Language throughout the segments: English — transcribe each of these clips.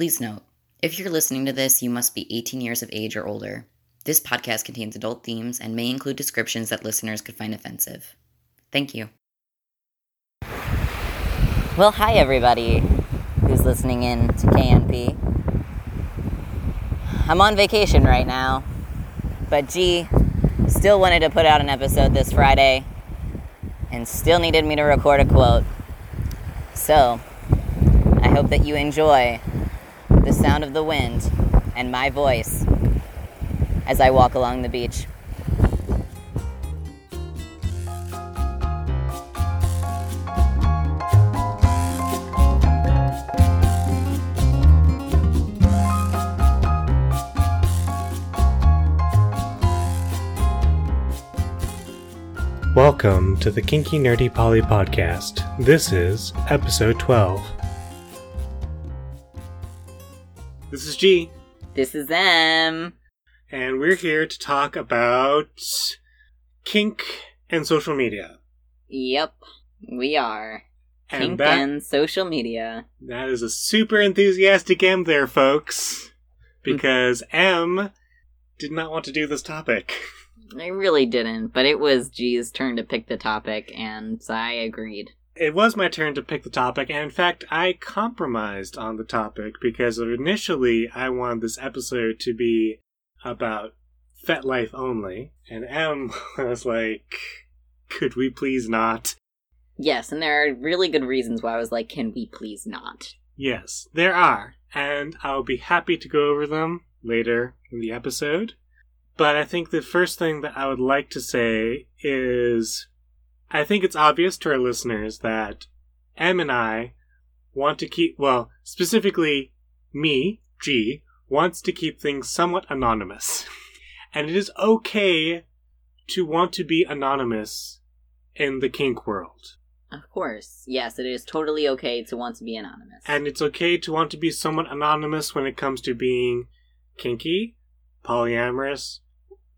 Please note if you're listening to this, you must be 18 years of age or older. This podcast contains adult themes and may include descriptions that listeners could find offensive. Thank you. Well, hi, everybody who's listening in to KNP. I'm on vacation right now, but gee, still wanted to put out an episode this Friday and still needed me to record a quote. So, I hope that you enjoy the sound of the wind and my voice as I walk along the beach. Welcome to the Kinky Nerdy Poly Podcast. This is episode 12. This is G, This is M. and we're here to talk about kink and social media. Yep, we are. And Kink that, and social media. that is a super enthusiastic M there, folks, because M did not want to do this topic. I really didn't, but it was G's turn to pick the topic, and so I agreed. It was my turn to pick the topic, and in fact, I compromised on the topic because initially I wanted this episode to be about FetLife only, and M was like, could we please not? Yes, and there are really good reasons why I was like, can we please not? Yes, there are, and I'll be happy to go over them later in the episode. But I think the first thing that I would like to say is I think it's obvious to our listeners that M and I want to keep, well, specifically me, G, wants to keep things somewhat anonymous. And it is okay to want to be anonymous in the kink world. Of course. Yes, it is totally okay to want to be anonymous. And it's okay to want to be somewhat anonymous when it comes to being kinky, polyamorous,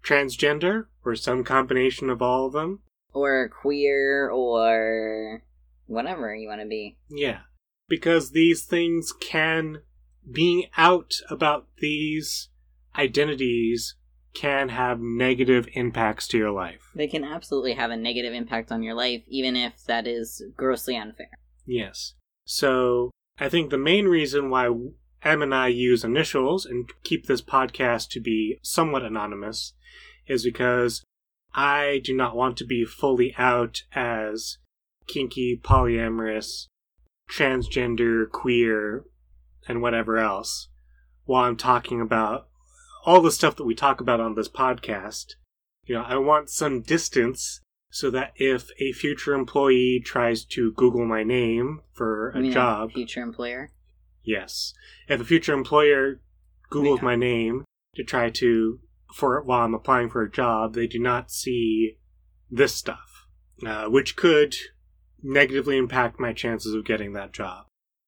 transgender, or some combination of all of them. Or queer, or whatever you want to be. Yeah. Because these things can, being out about these identities can have negative impacts to your life. They can absolutely have a negative impact on your life, even if that is grossly unfair. Yes. So I think the main reason why Em and I use initials and keep this podcast to be somewhat anonymous is because I do not want to be fully out as kinky, polyamorous, transgender, queer, and whatever else while I'm talking about all the stuff that we talk about on this podcast. You know, I want some distance so that if a future employee tries to Google my name for a mean job, future employer. yes, if a future employer Googles Yeah. my name to try to for while I'm applying for a job, they do not see this stuff, uh, which could negatively impact my chances of getting that job.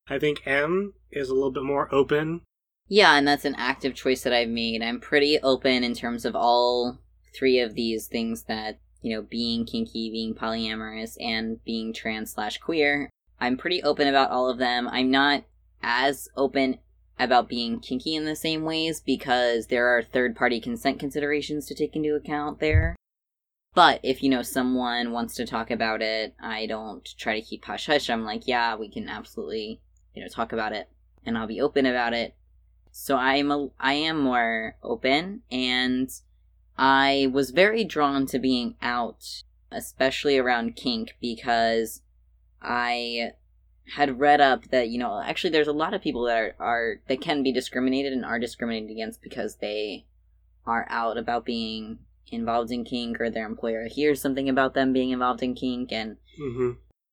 I think M is a little bit more open. Yeah, and that's an active choice that I've made. I'm pretty open in terms of all three of these things that, you know, being kinky, being polyamorous, and being trans slash queer. I'm pretty open about all of them. I'm not as open about being kinky in the same ways because there are third party consent considerations to take into account there. But if, you know, someone wants to talk about it, I don't try to keep hush hush. I'm like, yeah, we can absolutely, you know, talk about it and I'll be open about it. So I'm a, I am more open and I was very drawn to being out, especially around kink because I had read up that you know actually there's a lot of people that are, are that can be discriminated and are discriminated against because they are out about being involved in kink or their employer hears something about them being involved in kink and mm-hmm.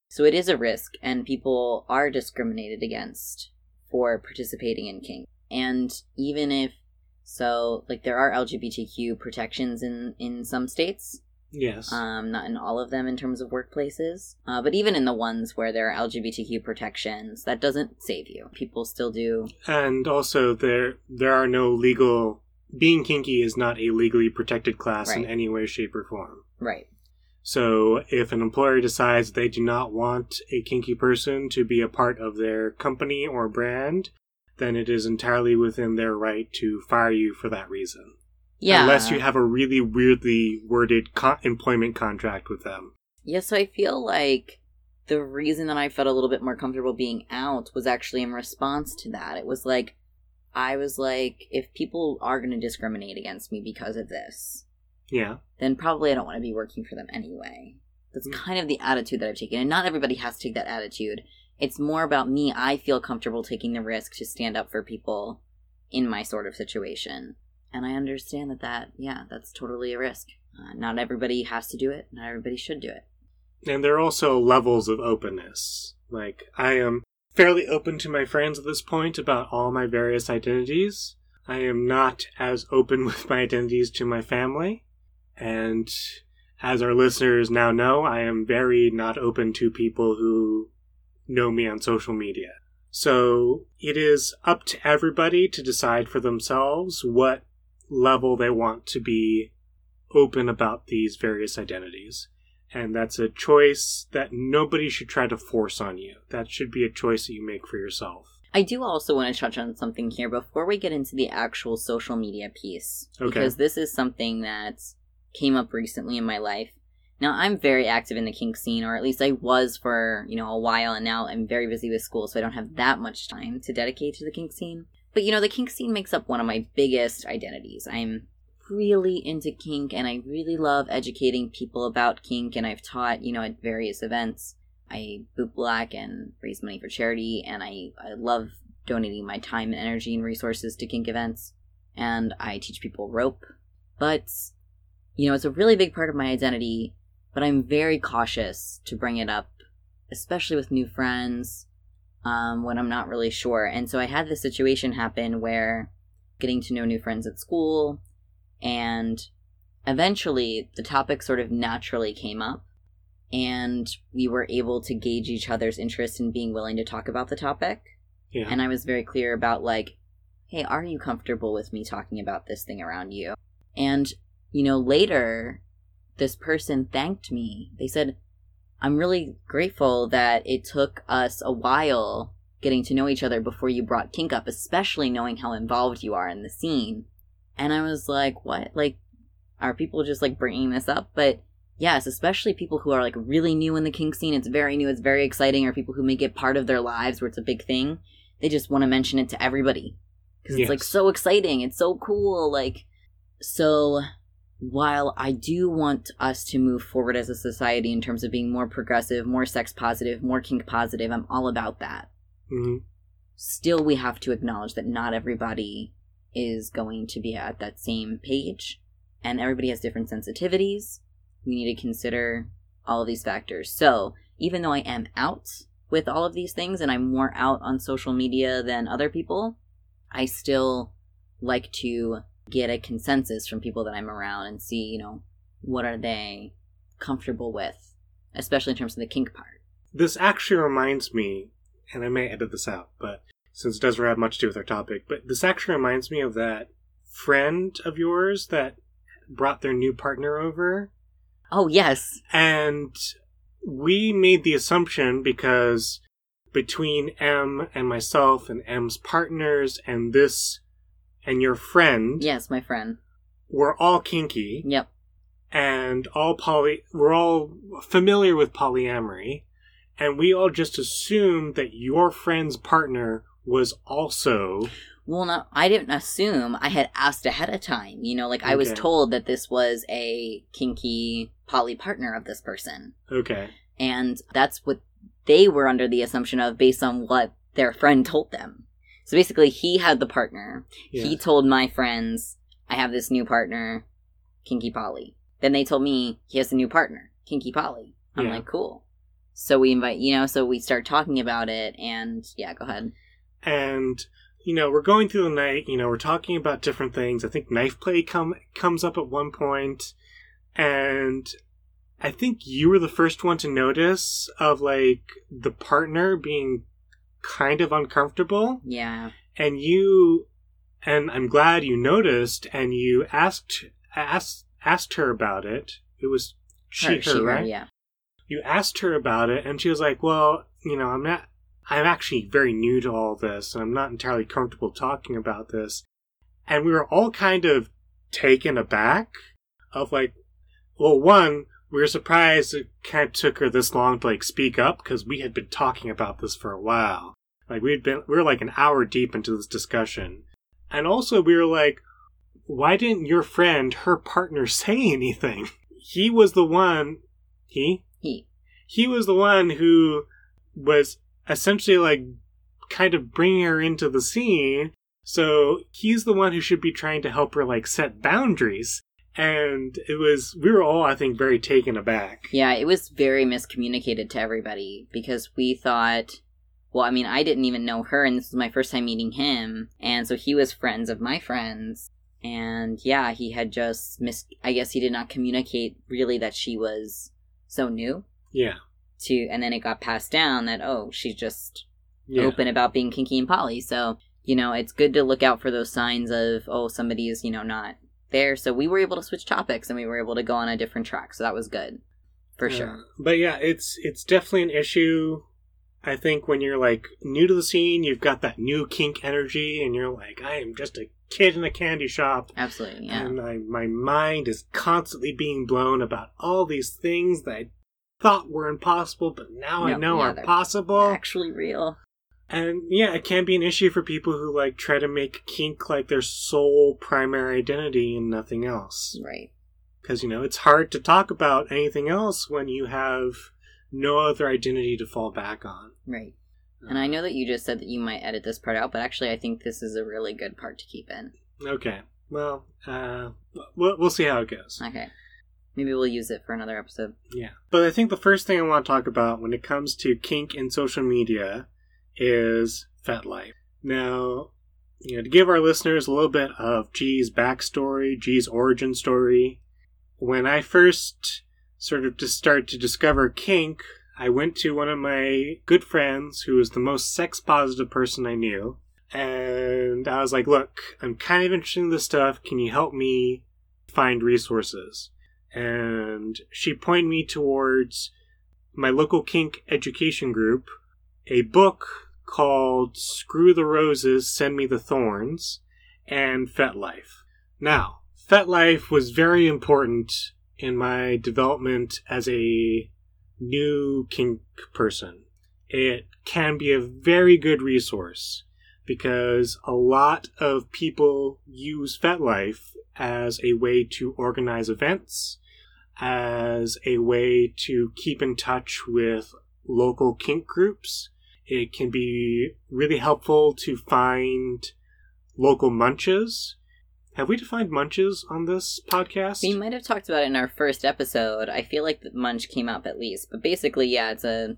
so it is a risk and people are discriminated against for participating in kink and even if so like there are lgbtq protections in in some states Yes. um, not in all of them in terms of workplaces, uh, but even in the ones where there are LGBTQ protections, that doesn't save you. People still do. and also there there are no legal being kinky is not a legally protected class in any way shape or form. Right. So if an employer decides they do not want a kinky person to be a part of their company or brand, then it is entirely within their right to fire you for that reason. Yeah. Unless you have a really weirdly worded co- employment contract with them. Yeah, so I feel like the reason that I felt a little bit more comfortable being out was actually in response to that. It was like, I was like, if people are going to discriminate against me because of this, Yeah. then probably I don't want to be working for them anyway. That's Mm. kind of the attitude that I've taken. And not everybody has to take that attitude. It's more about me. I feel comfortable taking the risk to stand up for people in my sort of situation. And I understand that that, yeah, that's totally a risk. Uh, not everybody has to do it. Not everybody should do it. And there are also levels of openness. Like, I am fairly open to my friends at this point about all my various identities. I am not as open with my identities to my family. And as our listeners now know, I am very not open to people who know me on social media. So it is up to everybody to decide for themselves what level they want to be open about these various identities. And that's a choice that nobody should try to force on you. That should be a choice that you make for yourself. I do also want to touch on something here before we get into the actual social media piece. Okay. Because this is something that came up recently in my life. Now, I'm very active in the kink scene, or at least I was for, you know, a while, and now I'm very busy with school, so I don't have that much time to dedicate to the kink scene. But, you know, the kink scene makes up one of my biggest identities. I'm really into kink, and I really love educating people about kink, and I've taught, you know, at various events. I boot black and raise money for charity, and I, I love donating my time and energy and resources to kink events. And I teach people rope. But, you know, it's a really big part of my identity, but I'm very cautious to bring it up, especially with new friends, um, when I'm not really sure. And so I had this situation happen where getting to know new friends at school, and eventually the topic sort of naturally came up and we were able to gauge each other's interest in being willing to talk about the topic. Yeah. And I was very clear about, like, hey, are you comfortable with me talking about this thing around you? And, you know, later, this person thanked me. They said, I'm really grateful that it took us a while getting to know each other before you brought kink up, especially knowing how involved you are in the scene. And I was like, what? Like, are people just like bringing this up? But yes, especially people who are like really new in the kink scene. It's very new, it's very exciting, or people who make it part of their lives where it's a big thing. They just want to mention it to everybody because it's like so exciting. It's so cool. Like, so while I do want us to move forward as a society in terms of being more progressive, more sex positive, more kink positive, I'm all about that. hmm Still, we have to acknowledge that not everybody is going to be at that same page, and everybody has different sensitivities. We need to consider all of these factors. So, even though I am out with all of these things and I'm more out on social media than other people, I still like to get a consensus from people that I'm around and see, you know, what are they comfortable with, especially in terms of the kink part. This actually reminds me, and I may edit this out, but since it doesn't have much to do with our topic, but this actually reminds me of that friend of yours that brought their new partner over. Oh, yes. And we made the assumption because between M and myself and M's partners and this and your friend, Yes, my friend. we're all kinky Yep. and all poly we're all familiar with polyamory and we all just assumed that your friend's partner was also Well, no, I didn't assume. I had asked ahead of time. You know, like I was Okay. told that this was a kinky poly partner of this person. okay And that's what they were under the assumption of based on what their friend told them. So basically, he had the partner. yeah. He told my friends, I have this new partner, Kinky Poly. Then they told me he has a new partner, Kinky Poly. I'm Yeah. like, cool. So we invite, you know, so we start talking about it, and yeah, go ahead. and you know we're going through the night you know we're talking about different things i think knife play come comes up at one point and i think you were the first one to notice of like the partner being kind of uncomfortable Yeah. and you and i'm glad you noticed and you asked asked asked her about it it was she her, she, right yeah. you asked her about it and she was like well you know i'm not I'm actually very new to all this, and I'm not entirely comfortable talking about this. And we were all kind of taken aback of like, well, one, we were surprised it kind of took her this long to like speak up because we had been talking about this for a while. Like we'd been, we were like an hour deep into this discussion, and also we were like, why didn't your friend, her partner, say anything? He was the one. He He. he was the one who was essentially like kind of bringing her into the scene. So he's the one who should be trying to help her like set boundaries. And it was, we were all, I think, very taken aback. Yeah, it was very miscommunicated to everybody because we thought, well, I mean, I didn't even know her, and this was my first time meeting him, and so he was friends of my friends. And yeah, he had just mis. I guess he did not communicate really that she was so new Yeah. to, and then it got passed down that oh, she's just Yeah. open about being kinky and poly. So, you know, it's good to look out for those signs of, oh, somebody is, you know, not there. So we were able to switch topics and we were able to go on a different track. So that was good. For Yeah. sure. But yeah, it's it's definitely an issue. I think when you're like new to the scene, you've got that new kink energy, and you're like, I am just a kid in a candy shop, Absolutely. Yeah. and I, my mind is constantly being blown about all these things that I thought were impossible, but now I know yeah, they're possible. Actually real. And yeah, it can be an issue for people who like try to make kink like their sole primary identity and nothing else. Right. Because, you know, it's hard to talk about anything else when you have no other identity to fall back on. Right. And I know that you just said that you might edit this part out, but actually, I think this is a really good part to keep in. Okay. Well, uh, we'll, we'll see how it goes. Okay. Maybe we'll use it for another episode. Yeah. But I think the first thing I want to talk about when it comes to kink and social media is FetLife. Now, you know, to give our listeners a little bit of G's backstory, G's origin story, when I first sort of just started to discover kink, I went to one of my good friends who was the most sex positive person I knew. And I was like, look, I'm kind of interested in this stuff. Can you help me find resources? And she pointed me towards my local kink education group, a book called Screw the Roses, Send Me the Thorns, and FetLife. Now, FetLife was very important in my development as a new kink person. It can be a very good resource because a lot of people use FetLife as a way to organize events, as a way to keep in touch with local kink groups. It can be really helpful to find local munches. Have we defined munches on this podcast? We might have talked about it in our first episode. I feel like the Munch came up at least, but basically, yeah, it's a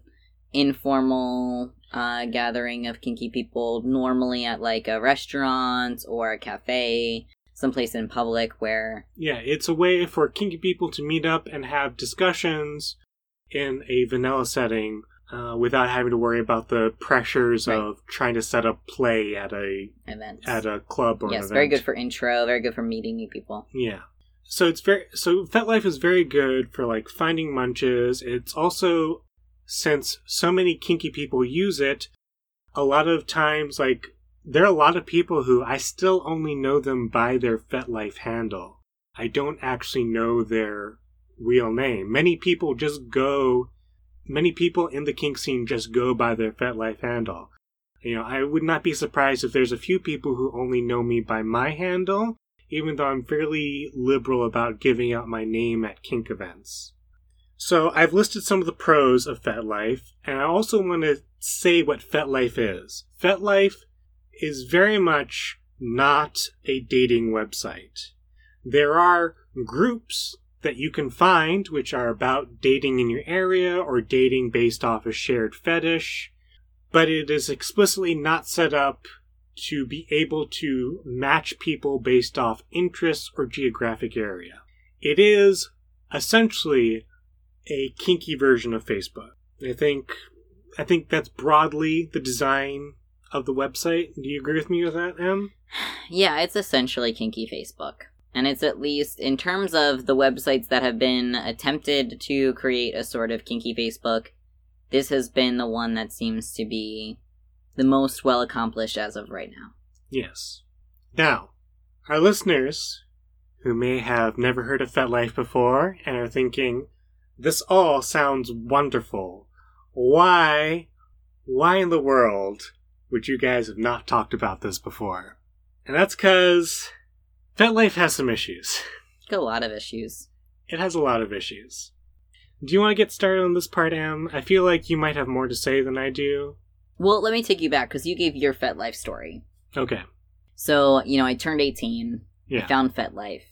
informal uh, gathering of kinky people, normally at like a restaurant or a cafe, someplace in public where Yeah, it's a way for kinky people to meet up and have discussions in a vanilla setting uh, without having to worry about the pressures Right. of trying to set up play at a events. at a club or an yes, event. very good for intro, very good for meeting new people. Yeah. So it's very so FetLife is very good for like finding munches. It's also since so many kinky people use it, a lot of times like there are a lot of people who I still only know them by their FetLife handle. I don't actually know their real name. Many people just go many people in the kink scene just go by their FetLife handle. You know, I would not be surprised if there's a few people who only know me by my handle even though I'm fairly liberal about giving out my name at kink events. So I've listed some of the pros of FetLife, and I also want to say what FetLife is. FetLife is very much not a dating website. There are groups that you can find which are about dating in your area or dating based off a shared fetish, but it is explicitly not set up to be able to match people based off interests or geographic area. It is essentially a kinky version of Facebook. I think I think that's broadly the design of the website. Do you agree with me with that, Em? Yeah, it's essentially kinky Facebook. And it's at least, in terms of the websites that have been attempted to create a sort of kinky Facebook, this has been the one that seems to be the most well accomplished as of right now. Yes. Now, our listeners who may have never heard of FetLife before and are thinking, this all sounds wonderful. Why, why in the world would you guys have not talked about this before? And that's because FetLife has some issues. Got a lot of issues. It has a lot of issues. Do you want to get started on this part, Em? I feel like you might have more to say than I do. Well, let me take you back because you gave your FetLife story. Okay. So, you know, I turned 18. Yeah. I found FetLife.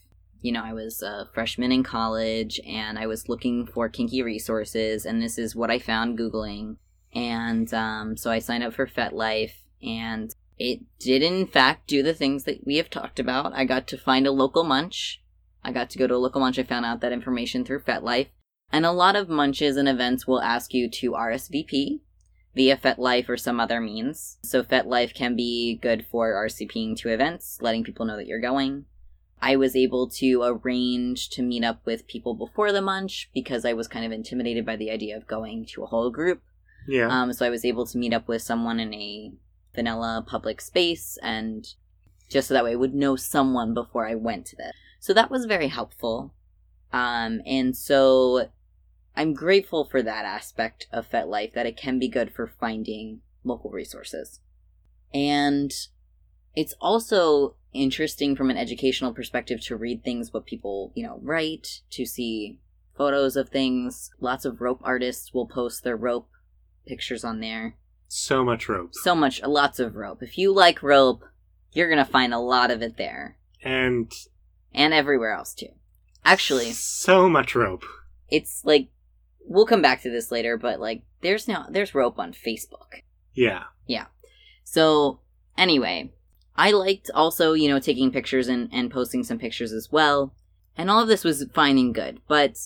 You know, I was a freshman in college and I was looking for kinky resources, and this is what I found Googling. And um, so I signed up for FetLife, and it did, in fact, do the things that we have talked about. I got to find a local munch. I got to go to a local munch. I found out that information through FetLife. And a lot of munches and events will ask you to RSVP via FetLife or some other means. So FetLife can be good for RSVPing to events, letting people know that you're going. I was able to arrange to meet up with people before the munch because I was kind of intimidated by the idea of going to a whole group. Yeah. Um, so I was able to meet up with someone in a vanilla public space and just so that way I would know someone before I went to this. So that was very helpful. Um, and so I'm grateful for that aspect of FetLife that it can be good for finding local resources. And it's also interesting from an educational perspective to read things what people, you know, write, to see photos of things. Lots of rope artists will post their rope pictures on there. So much rope. So much, lots of rope. If you like rope, you're gonna find a lot of it there. And And everywhere else too. Actually, so much rope. it's like, we'll come back to this later, but like, there's now, there's rope on Facebook. Yeah. Yeah. So, anyway, I liked also, you know, taking pictures and, and posting some pictures as well. And all of this was fine and good. But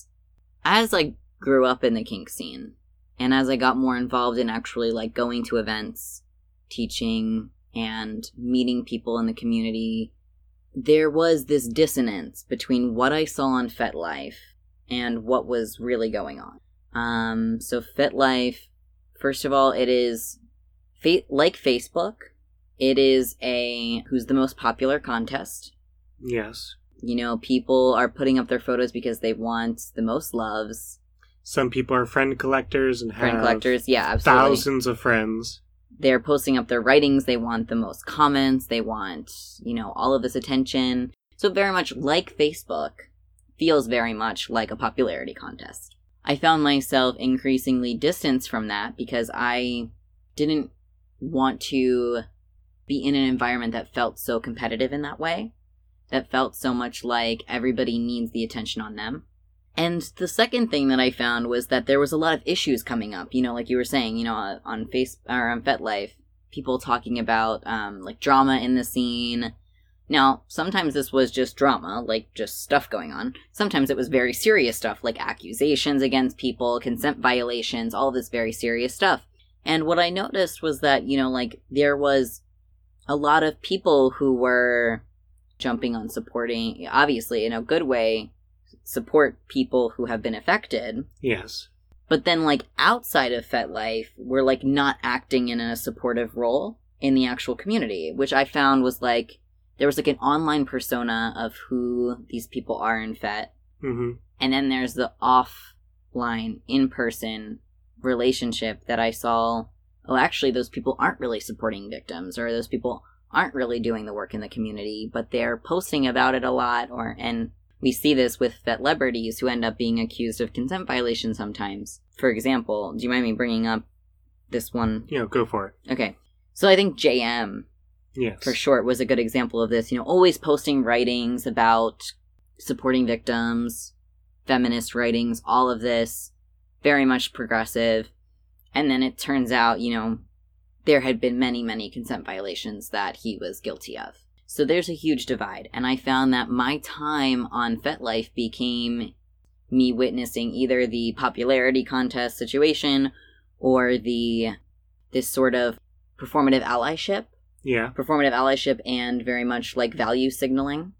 as I grew up in the kink scene, and as I got more involved in actually like going to events, teaching, and meeting people in the community, there was this dissonance between what I saw on FetLife and what was really going on. Um, so FetLife, first of all, it is fa- like Facebook. It is a who's the most popular contest. Yes. You know, people are putting up their photos because they want the most loves. Some people are friend collectors and Friend have collectors, yeah, absolutely. thousands of friends. They're posting up their writings. They want the most comments. They want, you know, all of this attention. So very much like Facebook, feels very much like a popularity contest. I found myself increasingly distanced from that because I didn't want to be in an environment that felt so competitive in that way, that felt so much like everybody needs the attention on them. And the second thing that I found was that there was a lot of issues coming up. You know, like you were saying, you know, uh, on Face or on FetLife, people talking about um, like drama in the scene. Now, sometimes this was just drama, like just stuff going on. Sometimes it was very serious stuff, like accusations against people, consent violations, all this very serious stuff. And what I noticed was that, you know, like there was a lot of people who were jumping on supporting, obviously in a good way, support people who have been affected. Yes. But then, like, outside of FetLife, we're, like, not acting in a supportive role in the actual community, which I found was, like, there was, like, an online persona of who these people are in FET. hmm And then there's the offline, in person relationship that I saw. Oh, actually, those people aren't really supporting victims, or those people aren't really doing the work in the community, but they're posting about it a lot, or, and we see this with celebrities who end up being accused of consent violations sometimes. For example, do you mind me bringing up this one? Know, go for it. Okay. So I think JM, Yes. for short, was a good example of this. You know, always posting writings about supporting victims, feminist writings, all of this, very much progressive. And then it turns out, you know, there had been many, many consent violations that he was guilty of. So there's a huge divide. And I found that my time on FetLife became me witnessing either the popularity contest situation or the this sort of performative allyship Yeah. performative allyship and very much like value signaling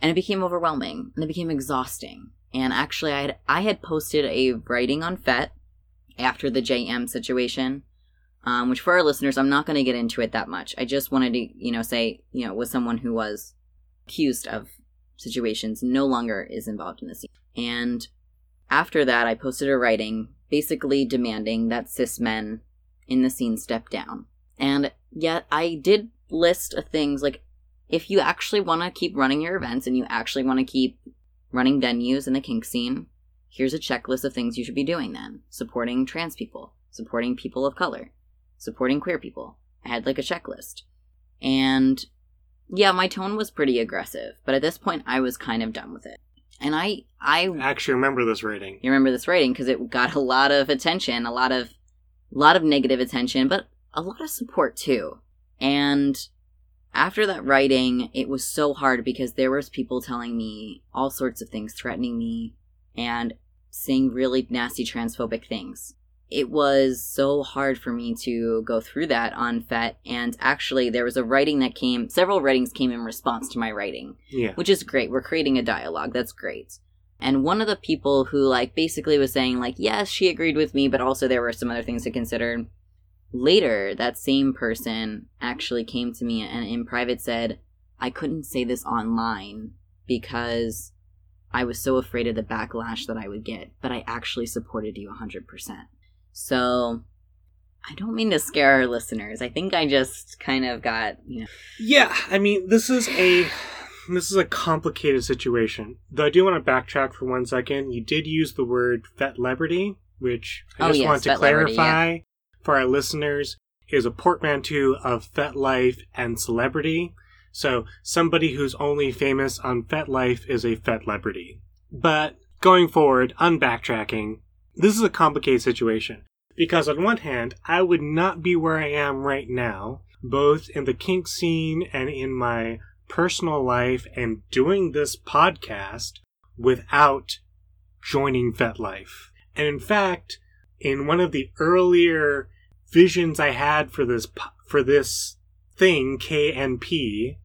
and it became overwhelming and it became exhausting and actually i had i had posted a writing on fet after the JM situation. Um, which for our listeners, I'm not going to get into it that much. I just wanted to, you know, say, you know, was someone who was accused of situations no longer is involved in the scene. And after that, I posted a writing basically demanding that cis men in the scene step down. And yet, I did list things like if you actually want to keep running your events and you actually want to keep running venues in the kink scene, here's a checklist of things you should be doing then supporting trans people, supporting people of color, supporting queer people. I had like a checklist. And yeah, my tone was pretty aggressive, but at this point I was kind of done with it. And I I actually remember this rating. You remember this rating because it got a lot of attention, a lot of a lot of negative attention, but a lot of support too. And after that writing, it was so hard because there was people telling me all sorts of things, threatening me and saying really nasty transphobic things it was so hard for me to go through that on FET. And actually, there was a writing that came, several writings came in response to my writing, yeah. which is great. We're creating a dialogue. That's great. And one of the people who, like, basically was saying, like, yes, she agreed with me, but also there were some other things to consider. Later, that same person actually came to me and in private said, I couldn't say this online because I was so afraid of the backlash that I would get, but I actually supported you 100%. So I don't mean to scare our listeners. I think I just kind of got, you know. Yeah, I mean, this is a this is a complicated situation. Though I do want to backtrack for one second. You did use the word "fetlebrity," which I oh, just yes, want to clarify yeah. for our listeners is a portmanteau of FetLife and celebrity. So somebody who's only famous on FetLife is a FetLebrity. But going forward, unbacktracking, this is a complicated situation because on one hand, I would not be where I am right now, both in the kink scene and in my personal life and doing this podcast without joining FetLife. And in fact, in one of the earlier visions I had for this for this thing KNP,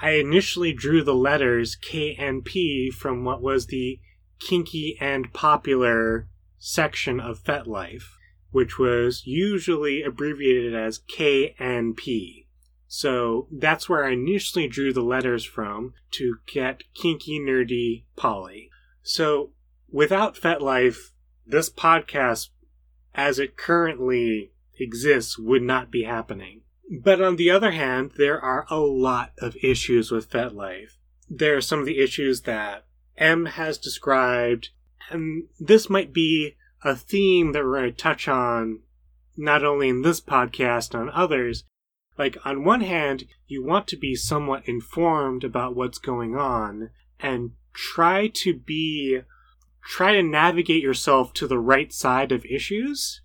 I initially drew the letters KNP from what was the kinky and popular section of FetLife, which was usually abbreviated as KNP. So that's where I initially drew the letters from to get kinky, nerdy, poly. So without FetLife, this podcast, as it currently exists, would not be happening. But on the other hand, there are a lot of issues with FetLife. There are some of the issues that M has described and this might be a theme that we're going to touch on not only in this podcast, on others. Like, on one hand, you want to be somewhat informed about what's going on and try to be, try to navigate yourself to the right side of issues.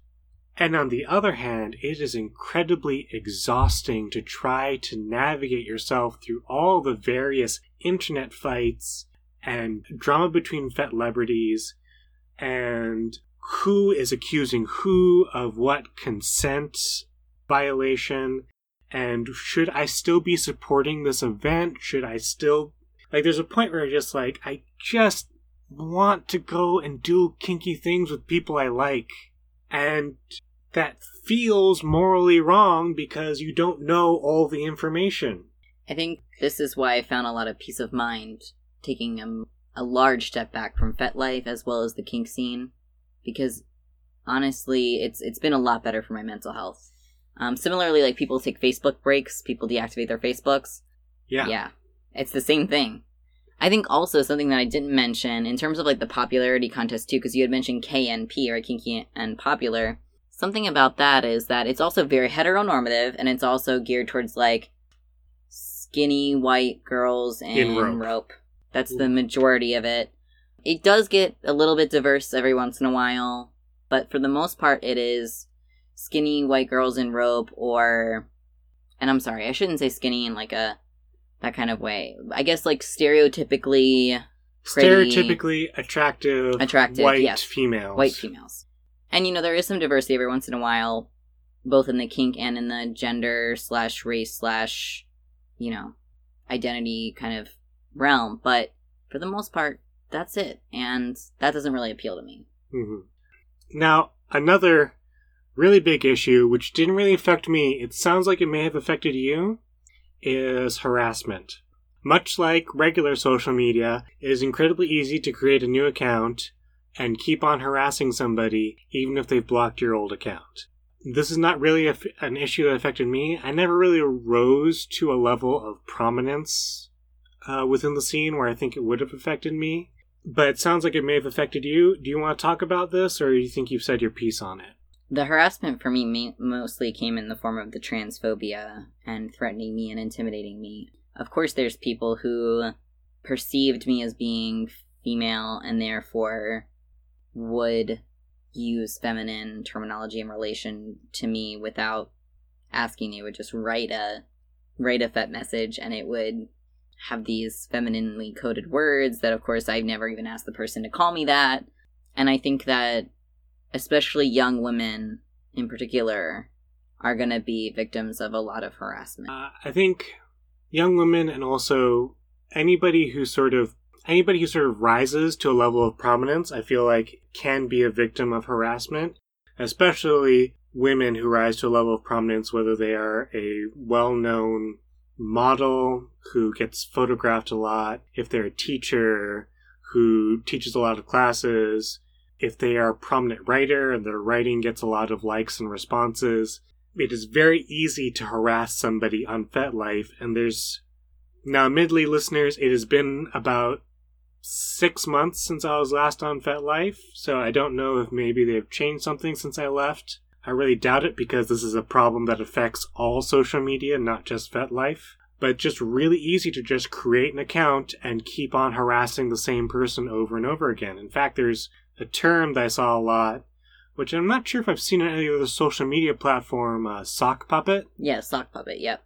And on the other hand, it is incredibly exhausting to try to navigate yourself through all the various internet fights and drama between fet celebrities and who is accusing who of what consent violation and should I still be supporting this event? Should I still like there's a point where I just like I just want to go and do kinky things with people I like and that feels morally wrong because you don't know all the information. I think this is why I found a lot of peace of mind taking a a large step back from FetLife as well as the kink scene because honestly, it's it's been a lot better for my mental health. Um, similarly, like people take Facebook breaks, people deactivate their Facebooks. Yeah, yeah, it's the same thing. I think also something that I didn't mention in terms of like the popularity contest too, because you had mentioned KNP or Kinky and Popular. Something about that is that it's also very heteronormative, and it's also geared towards like skinny white girls and in rope. rope. That's mm-hmm. the majority of it. It does get a little bit diverse every once in a while, but for the most part, it is skinny white girls in rope or. And I'm sorry, I shouldn't say skinny in like a that kind of way. I guess like stereotypically pretty, stereotypically attractive, attractive white yes, females. White females. And you know, there is some diversity every once in a while, both in the kink and in the gender slash race slash, you know, identity kind of realm, but for the most part, that's it. And that doesn't really appeal to me. Mm-hmm. Now, Another really big issue, which didn't really affect me, it sounds like it may have affected you, is harassment. Much like regular social media, it is incredibly easy to create a new account and keep on harassing somebody even if they've blocked your old account. This is not really an issue that affected me. I never really rose to a level of prominence uh, within the scene where I think it would have affected me. But it sounds like it may have affected you. Do you want to talk about this, or do you think you've said your piece on it? The harassment for me mostly came in the form of the transphobia and threatening me and intimidating me. Of course, there's people who perceived me as being female and therefore would use feminine terminology in relation to me without asking. They would just write a write a fet message and it would have these femininely coded words that of course I've never even asked the person to call me that. And I think that especially young women in particular are going to be victims of a lot of harassment. Uh, I think young women and also anybody who sort of anybody who sort of rises to a level of prominence, I feel like can be a victim of harassment, especially women who rise to a level of prominence, whether they are a well known model who gets photographed a lot, if they're a teacher who teaches a lot of classes, if they are a prominent writer and their writing gets a lot of likes and responses. It is very easy to harass somebody on FetLife, and there's now, admittedly, listeners, it has been about six months since I was last on FetLife, so I don't know if maybe they've changed something since I left. I really doubt it because this is a problem that affects all social media, not just FetLife. But just really easy to just create an account and keep on harassing the same person over and over again. In fact, there's a term that I saw a lot, which I'm not sure if I've seen on any other social media platform, uh, sock puppet. Yeah, sock puppet, yep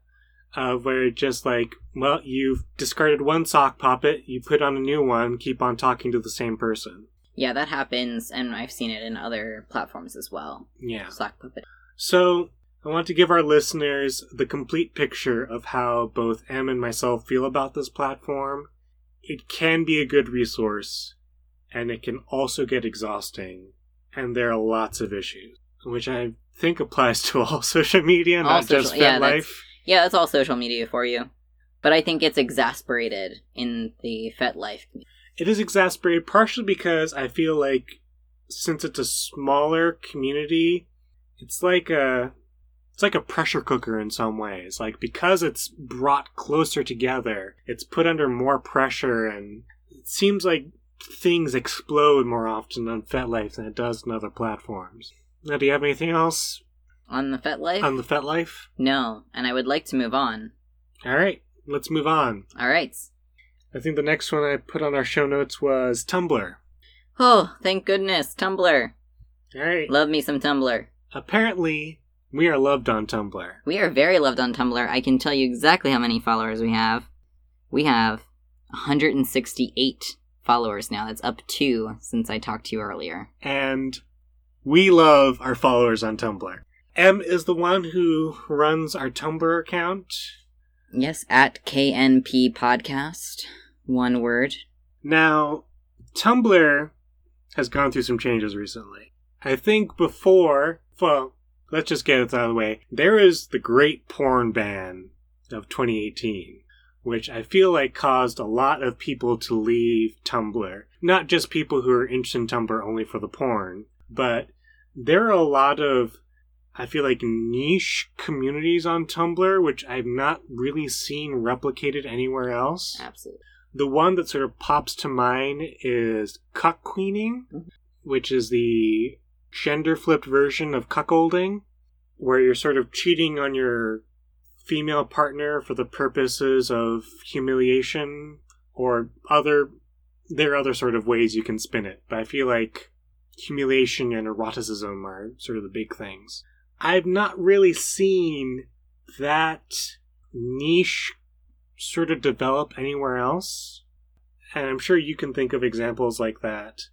uh, where it's just like, well, you've discarded one sock puppet, you put on a new one, keep on talking to the same person. Yeah, that happens, and I've seen it in other platforms as well. Yeah. Sock puppet. So, I want to give our listeners the complete picture of how both Em and myself feel about this platform. It can be a good resource, and it can also get exhausting, and there are lots of issues, which I think applies to all social media, not social, just yeah, life. Yeah, that's all social media for you. But I think it's exasperated in the FetLife community. It is exasperated partially because I feel like since it's a smaller community, it's like a it's like a pressure cooker in some ways. Like because it's brought closer together, it's put under more pressure and it seems like things explode more often on FetLife than it does on other platforms. Now, do you have anything else on the FetLife? On the FetLife? No, and I would like to move on. All right, let's move on. All right. I think the next one I put on our show notes was Tumblr. Oh, thank goodness, Tumblr. All right. Love me some Tumblr. Apparently, we are loved on Tumblr. We are very loved on Tumblr. I can tell you exactly how many followers we have. We have 168 followers now. That's up two since I talked to you earlier. And we love our followers on Tumblr. M is the one who runs our Tumblr account. Yes, at KNP Podcast. One word. Now, Tumblr has gone through some changes recently. I think before, well, let's just get it out of the way. There is the great porn ban of 2018, which I feel like caused a lot of people to leave Tumblr. Not just people who are interested in Tumblr only for the porn, but there are a lot of I feel like niche communities on Tumblr, which I've not really seen replicated anywhere else. Absolutely. The one that sort of pops to mind is cuck queening, mm-hmm. which is the gender flipped version of cuckolding, where you're sort of cheating on your female partner for the purposes of humiliation or other. There are other sort of ways you can spin it, but I feel like humiliation and eroticism are sort of the big things. I've not really seen that niche sort of develop anywhere else. And I'm sure you can think of examples like that.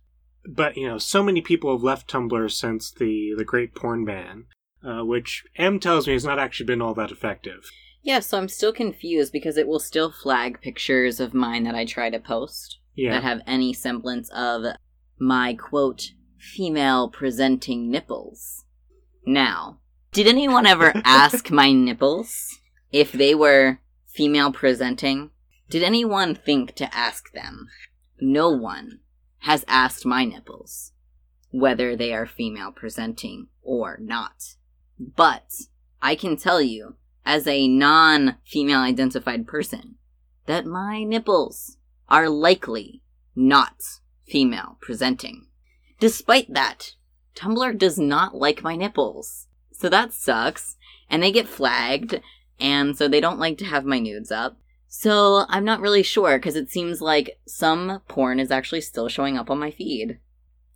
But, you know, so many people have left Tumblr since the, the great porn ban, uh, which M tells me has not actually been all that effective. Yeah, so I'm still confused because it will still flag pictures of mine that I try to post yeah. that have any semblance of my quote female presenting nipples. Now, did anyone ever ask my nipples if they were female presenting? Did anyone think to ask them? No one has asked my nipples whether they are female presenting or not. But I can tell you, as a non female identified person, that my nipples are likely not female presenting. Despite that, Tumblr does not like my nipples. So that sucks. And they get flagged, and so they don't like to have my nudes up. So I'm not really sure because it seems like some porn is actually still showing up on my feed.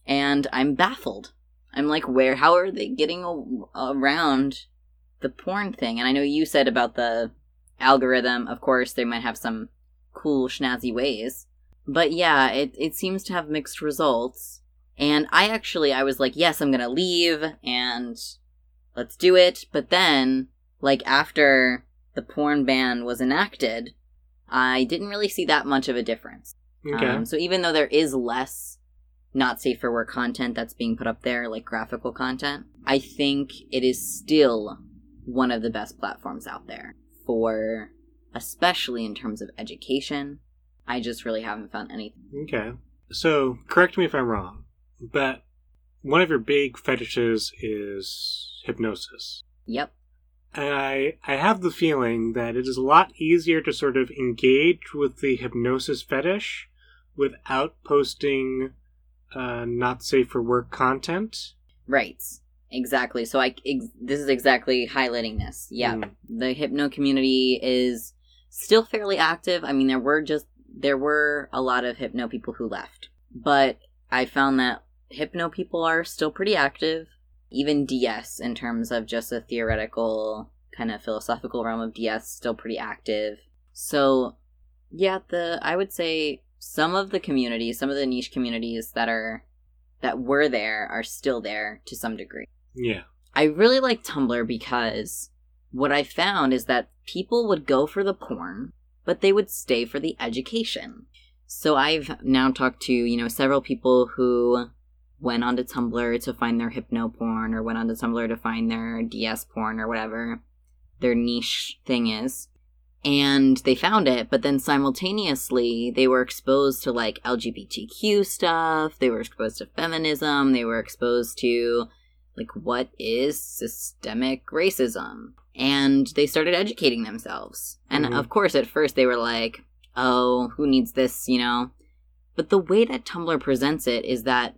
And I'm baffled. I'm like, where, how are they getting a- around the porn thing? And I know you said about the algorithm, of course, they might have some cool, schnazzy ways. But yeah, it, it seems to have mixed results. And I actually, I was like, yes, I'm gonna leave and let's do it. But then, like, after the porn ban was enacted, I didn't really see that much of a difference. Okay. Um, so even though there is less not safe for work content that's being put up there, like graphical content, I think it is still one of the best platforms out there for, especially in terms of education. I just really haven't found anything. Okay. So, correct me if I'm wrong, but one of your big fetishes is hypnosis. Yep. And I, I have the feeling that it is a lot easier to sort of engage with the hypnosis fetish without posting uh, not safe for work content. Right. Exactly. So I ex- this is exactly highlighting this. Yeah. Mm. The hypno community is still fairly active. I mean, there were just there were a lot of hypno people who left, but I found that hypno people are still pretty active. Even DS, in terms of just a theoretical kind of philosophical realm of DS, still pretty active. So, yeah, the I would say some of the communities, some of the niche communities that are that were there are still there to some degree. Yeah. I really like Tumblr because what I found is that people would go for the porn, but they would stay for the education. So I've now talked to, you know, several people who went onto Tumblr to find their hypno porn or went onto Tumblr to find their DS porn or whatever their niche thing is. And they found it, but then simultaneously they were exposed to like LGBTQ stuff, they were exposed to feminism, they were exposed to like what is systemic racism? And they started educating themselves. And Mhm. of course at first they were like oh who needs this? you know? But the way that tumblr presents it is that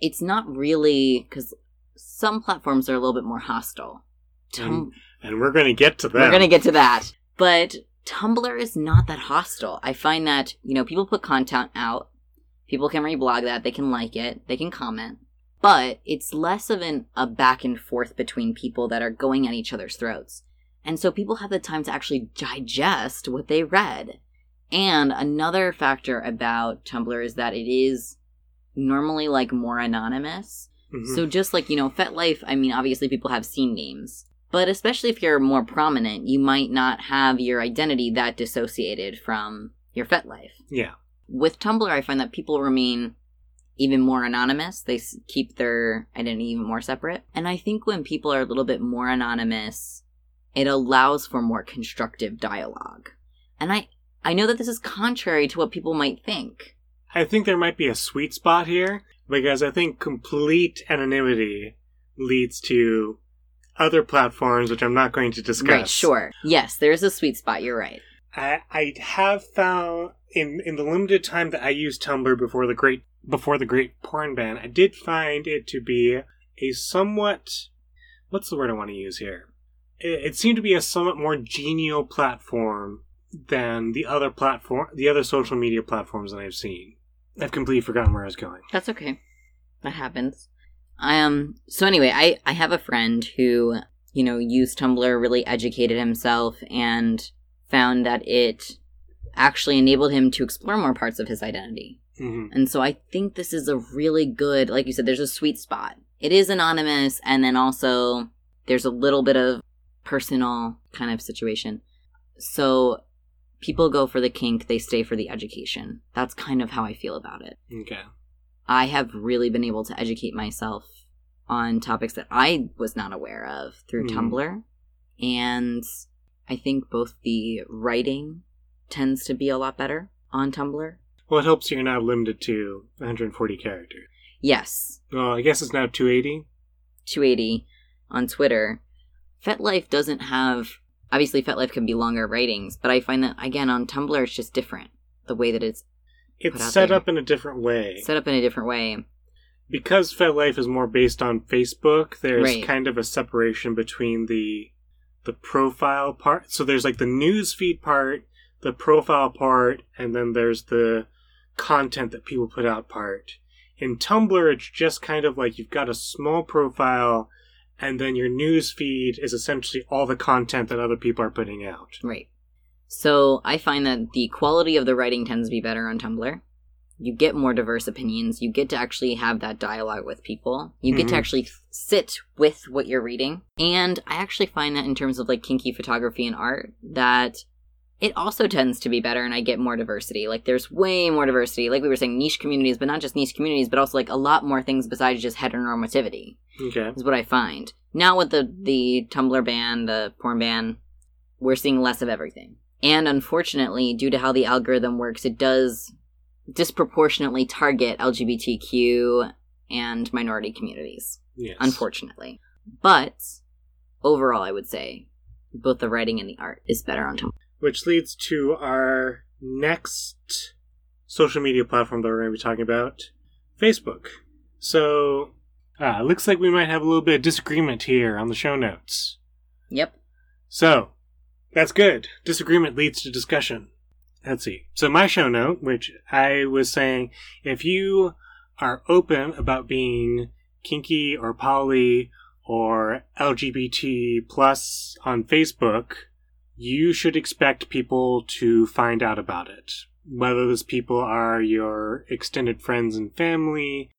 it's not really because some platforms are a little bit more hostile. Tum- And we're going to get to that. we're gonna get to that. But tumblr is not that hostile. I find that you know people put content out. People can reblog that. They can like it. They can comment. But it's less of an a back and forth between people that are going at each other's throats. And so people have the time to actually digest what they read. And another factor about tumblr is that it is normally like more anonymous Mhm. so just like, you know, FetLife, I mean, obviously people have scene names. But especially if you're more prominent, you might not have your identity that dissociated from your FetLife. yeah. With Tumblr, I find that people remain even more anonymous. They keep their identity even more separate. And I think when people are a little bit more anonymous, it allows for more constructive dialogue. And I, I know that this is contrary to what people might think. I think there might be a sweet spot here because I think complete anonymity leads to other platforms, which I'm not going to discuss. Right, sure. Yes, there's a sweet spot. You're right. I, I have found in in the limited time that I used Tumblr before the great before the great porn ban, I did find it to be a somewhat what's the word I want to use here? It, it seemed to be a somewhat more genial platform than the other platform the other social media platforms that I've seen. I've completely forgotten where I was going. That's okay. That happens. Um so anyway, I I have a friend who, you know, used Tumblr, really educated himself and found that it actually enabled him to explore more parts of his identity. hmm And so I think this is a really good, like you said, there's a sweet spot. It is anonymous and then also there's a little bit of personal kind of situation. So people go for the kink, they stay for the education. That's kind of how I feel about it. Okay. I have really been able to educate myself on topics that I was not aware of through Mhm. Tumblr. And I think both the writing tends to be a lot better on Tumblr. Well, it helps you're not limited to 140 characters. Yes, Well, I guess it's now 280. 280 on Twitter. FetLife doesn't have obviously FetLife can be longer writings, but I find that again on Tumblr it's just different. The way that it's It's set there. up in a different way. set up in a different way. because FetLife is more based on Facebook, there's Right. kind of a separation between the the profile part. So there's like the news feed part, the profile part, and then there's the content that people put out part. In Tumblr, it's just kind of like you've got a small profile, and then your news feed is essentially all the content that other people are putting out. Right. So I find that the quality of the writing tends to be better on Tumblr. You get more diverse opinions. You get to actually have that dialogue with people. You get to Mhm. actually sit with what you're reading. And I actually find that in terms of like kinky photography and art, that it also tends to be better and I get more diversity. Like there's way more diversity. Like we were saying, niche communities, but not just niche communities, but also like a lot more things besides just heteronormativity Okay. is what I find. Now with the the Tumblr ban, the porn ban, we're seeing less of everything. And unfortunately, due to how the algorithm works, it does disproportionately target LGBTQ and minority communities. Yes. Unfortunately. But overall, I would say both the writing and the art is better on Tumblr. Which leads to our next social media platform that we're going to be talking about Facebook. So, uh, looks like we might have a little bit of disagreement here on the show notes. Yep. So, that's good. Disagreement leads to discussion. Let's see. So, my show note, which I was saying, if you are open about being kinky or poly or LGBT plus on Facebook, you should expect people to find out about it. Whether those people are your extended friends and family,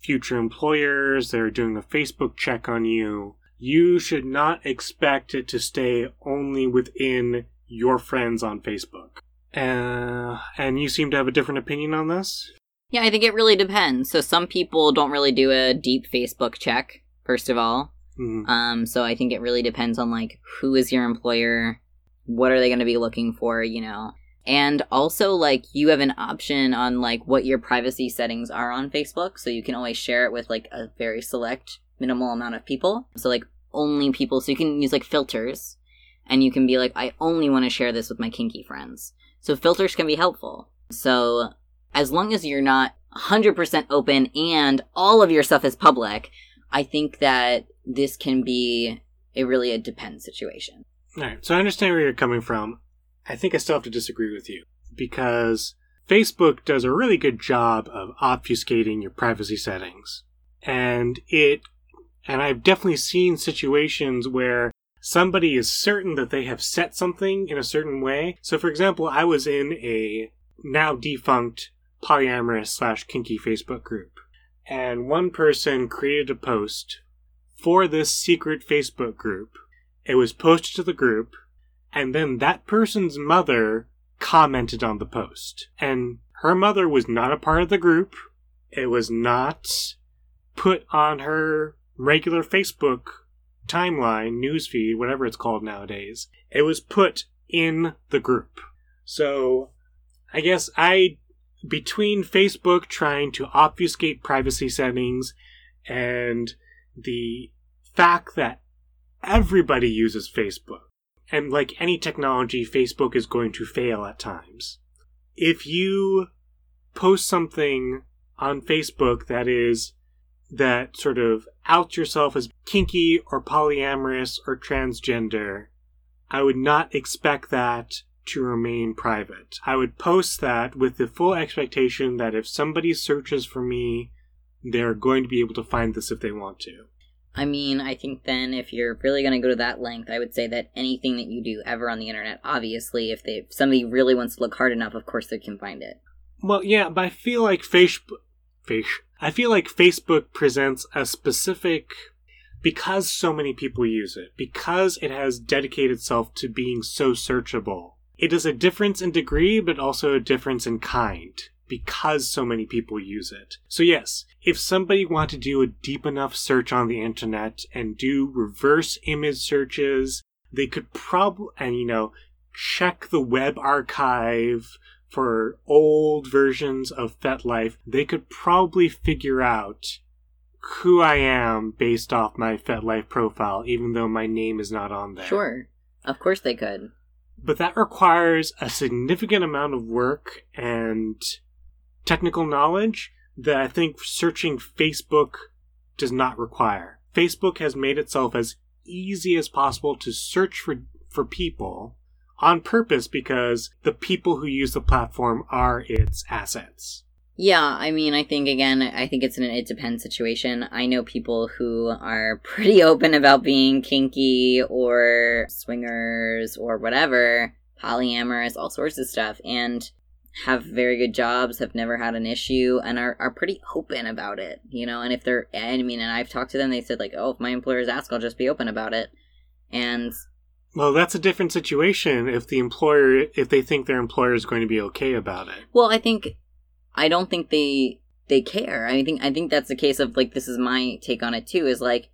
future employers, they're doing a Facebook check on you. You should not expect it to stay only within your friends on Facebook. Uh, and you seem to have a different opinion on this? Yeah, I think it really depends. So some people don't really do a deep Facebook check, first of all. Mhm. Um, so I think it really depends on like who is your employer, what are they going to be looking for, you know. And also like you have an option on like what your privacy settings are on Facebook, so you can always share it with like a very select minimal amount of people. So like only people so you can use like filters and you can be like I only want to share this with my kinky friends. So filters can be helpful. So as long as you're not 100% open and all of your stuff is public, I think that this can be a really a depend situation. All right, so I understand where you're coming from. I think I still have to disagree with you because Facebook does a really good job of obfuscating your privacy settings. And it, and I've definitely seen situations where somebody is certain that they have set something in a certain way. So, for example, I was in a now defunct polyamorous slash kinky Facebook group, and one person created a post for this secret Facebook group. It was posted to the group, and then that person's mother commented on the post. And her mother was not a part of the group. It was not put on her regular Facebook timeline, newsfeed, whatever it's called nowadays. It was put in the group. So I guess I, between Facebook trying to obfuscate privacy settings and the fact that everybody uses Facebook, and like any technology, Facebook is going to fail at times. If you post something on Facebook that is that sort of out yourself as kinky or polyamorous or transgender, I would not expect that to remain private. I would post that with the full expectation that if somebody searches for me, they're going to be able to find this if they want to. I mean, I think then if you're really going to go to that length, I would say that anything that you do ever on the internet, obviously, if they if somebody really wants to look hard enough, of course they can find it. Well, yeah, but I feel like Facebook, face, I feel like Facebook presents a specific because so many people use it, because it has dedicated itself to being so searchable. It is a difference in degree, but also a difference in kind. Because so many people use it. So yes, if somebody wanted to do a deep enough search on the internet and do reverse image searches, they could probably, and you know, check the web archive for old versions of FetLife, they could probably figure out who I am based off my FetLife profile, even though my name is not on there. Sure. Of course they could. But that requires a significant amount of work and technical knowledge that I think searching Facebook does not require. Facebook has made itself as easy as possible to search for, for people on purpose because the people who use the platform are its assets. Yeah, I mean, I think again, I think it's an it depends situation. I know people who are pretty open about being kinky or swingers or whatever, polyamorous, all sorts of stuff, and have very good jobs, have never had an issue, and are, are pretty open about it, you know. And if they're, I mean, and I've talked to them, they said, like, oh, if my employers ask, I'll just be open about it. And well, that's a different situation if the employer, if they think their employer is going to be okay about it. Well, I think, I don't think they they care. I think I think that's the case of like this is my take on it too. Is like,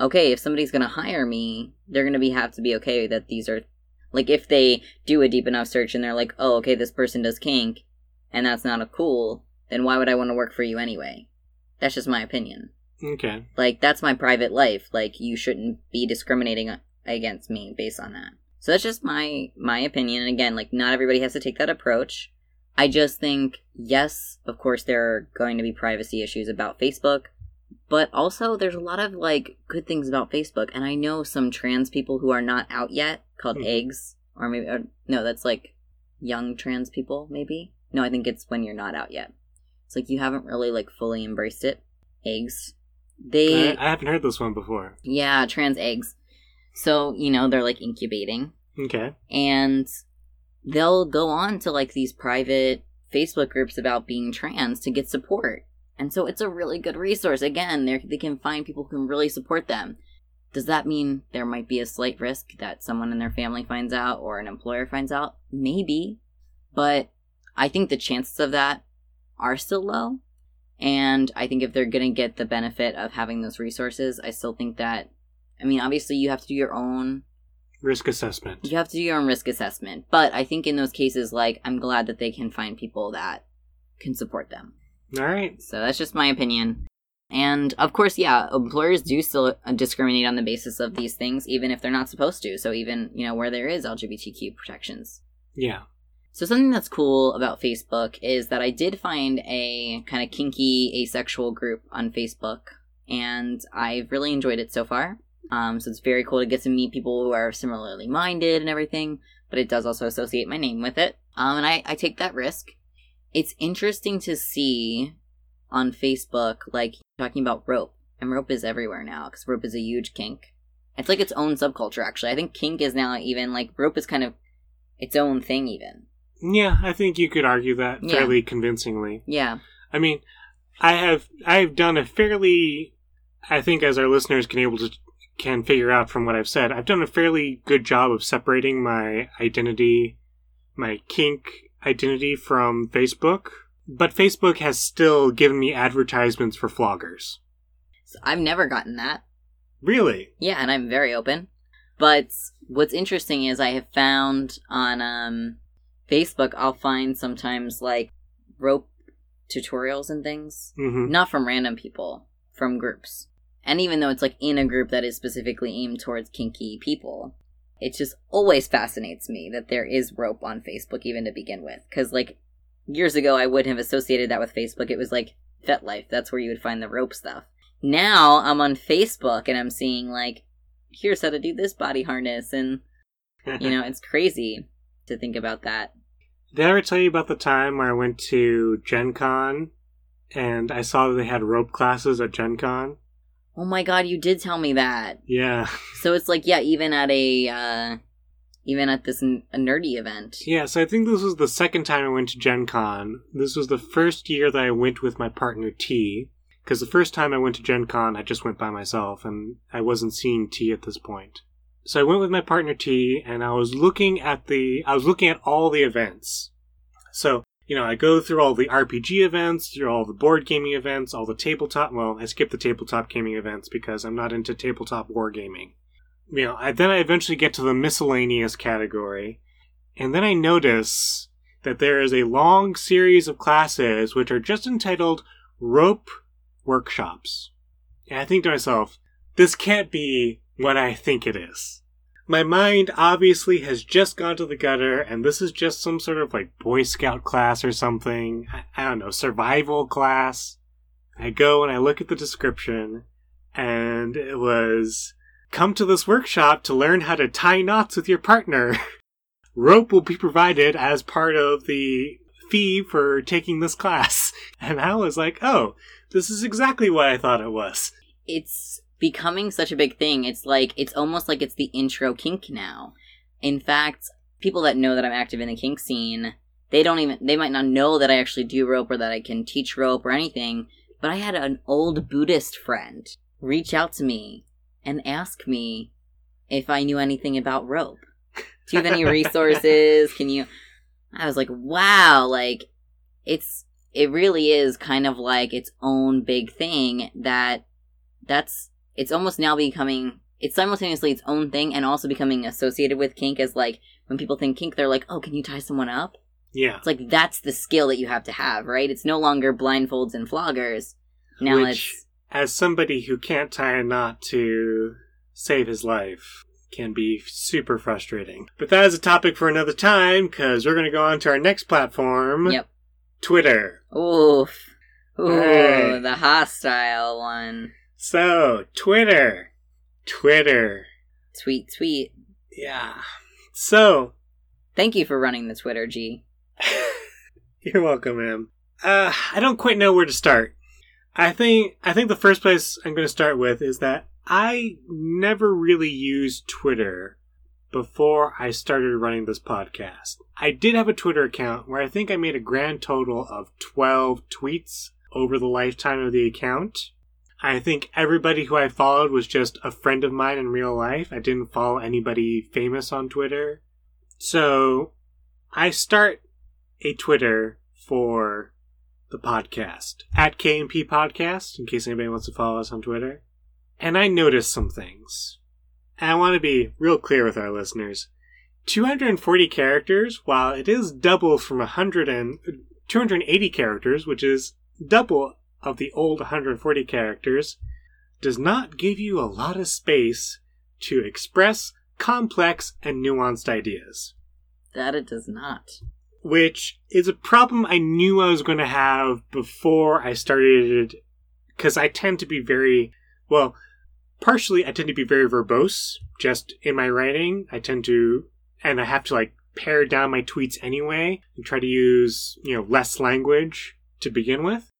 okay, if somebody's gonna hire me, they're gonna be have to be okay that these are like if they do a deep enough search and they're like, oh, okay, this person does kink, and that's not a cool, then why would I want to work for you anyway? That's just my opinion. Okay. Like that's my private life. Like you shouldn't be discriminating against me based on that. So that's just my my opinion. And again, like not everybody has to take that approach. I just think yes, of course there are going to be privacy issues about Facebook, but also there's a lot of like good things about Facebook. And I know some trans people who are not out yet called mm. eggs or maybe or, no, that's like young trans people maybe. No, I think it's when you're not out yet. It's like you haven't really like fully embraced it. Eggs. They I, I haven't heard this one before. Yeah, trans eggs. So, you know, they're like incubating. Okay. And they'll go on to like these private Facebook groups about being trans to get support. And so it's a really good resource. Again, they can find people who can really support them. Does that mean there might be a slight risk that someone in their family finds out or an employer finds out? Maybe. But I think the chances of that are still low. And I think if they're going to get the benefit of having those resources, I still think that, I mean, obviously you have to do your own risk assessment. You have to do your own risk assessment. But I think in those cases, like, I'm glad that they can find people that can support them. All right. So that's just my opinion. And of course, yeah, employers do still discriminate on the basis of these things, even if they're not supposed to. So even, you know, where there is LGBTQ protections. Yeah. So something that's cool about Facebook is that I did find a kind of kinky asexual group on Facebook, and I've really enjoyed it so far. Um, so it's very cool to get to meet people who are similarly minded and everything, but it does also associate my name with it. Um, and I, I take that risk. It's interesting to see on Facebook, like talking about rope, and rope is everywhere now because rope is a huge kink. It's like its own subculture, actually. I think kink is now even like rope is kind of its own thing, even. Yeah, I think you could argue that yeah. fairly convincingly. Yeah. I mean, I have I've done a fairly I think as our listeners can able to can figure out from what I've said, I've done a fairly good job of separating my identity, my kink identity from Facebook. But Facebook has still given me advertisements for floggers. So I've never gotten that. Really? Yeah, and I'm very open. But what's interesting is I have found on um, Facebook, I'll find sometimes like rope tutorials and things. Mm-hmm. Not from random people, from groups. And even though it's like in a group that is specifically aimed towards kinky people, it just always fascinates me that there is rope on Facebook even to begin with. Because like years ago, I wouldn't have associated that with Facebook. It was like FetLife. That's where you would find the rope stuff. Now I'm on Facebook and I'm seeing like, here's how to do this body harness, and you know, it's crazy to think about that. Did I ever tell you about the time where I went to Gen Con and I saw that they had rope classes at Gen Con? Oh my god, you did tell me that. Yeah. So it's like, yeah, even at a, uh, even at this nerdy event. Yeah, so I think this was the second time I went to Gen Con. This was the first year that I went with my partner T. Because the first time I went to Gen Con, I just went by myself and I wasn't seeing T at this point. So I went with my partner T and I was looking at the, I was looking at all the events. So you know, I go through all the RPG events, through all the board gaming events, all the tabletop. Well, I skip the tabletop gaming events because I'm not into tabletop wargaming. You know, I, then I eventually get to the miscellaneous category, and then I notice that there is a long series of classes which are just entitled Rope Workshops. And I think to myself, this can't be what I think it is. My mind obviously has just gone to the gutter, and this is just some sort of like Boy Scout class or something. I, I don't know, survival class. I go and I look at the description, and it was come to this workshop to learn how to tie knots with your partner. Rope will be provided as part of the fee for taking this class. And I was like, oh, this is exactly what I thought it was. It's becoming such a big thing. It's like it's almost like it's the intro kink now. In fact, people that know that I'm active in the kink scene, they don't even they might not know that I actually do rope or that I can teach rope or anything. But I had an old Buddhist friend reach out to me and ask me if I knew anything about rope. Do you have any resources? Can you I was like, wow, like it's it really is kind of like its own big thing that that's it's almost now becoming it's simultaneously its own thing and also becoming associated with kink as like when people think kink they're like oh can you tie someone up Yeah. it's like that's the skill that you have to have right it's no longer blindfolds and floggers now Which, it's as somebody who can't tie a knot to save his life, can be super frustrating. But that is a topic for another time, because we're going to go on to our next platform yep Twitter. oof ooh the hostile one So, Twitter. Twitter. tweet tweet Yeah. So, thank you for running the twitter g You're welcome, ma'am. Uh, I don't quite know where to start. I think I think the first place I'm going to start with is that I never really used Twitter before I started running this podcast. I did have a Twitter account where I think I made a grand total of 12 tweets over the lifetime of the account. I think everybody who I followed was just a friend of mine in real life. I didn't follow anybody famous on Twitter. So I start a Twitter for the podcast at KNP Podcast, in case anybody wants to follow us on Twitter. And I noticed some things. And I want to be real clear with our listeners. 240 characters, while it is double from 100 and 280 characters, which is double of the old 140 characters, does not give you a lot of space to express complex and nuanced ideas that it does not which is a problem I knew I was going to have before I started, because I tend to be very, well, partially I tend to be very verbose just in my writing. I tend to, and I have to like pare down my tweets anyway and try to use, you know, less language to begin with.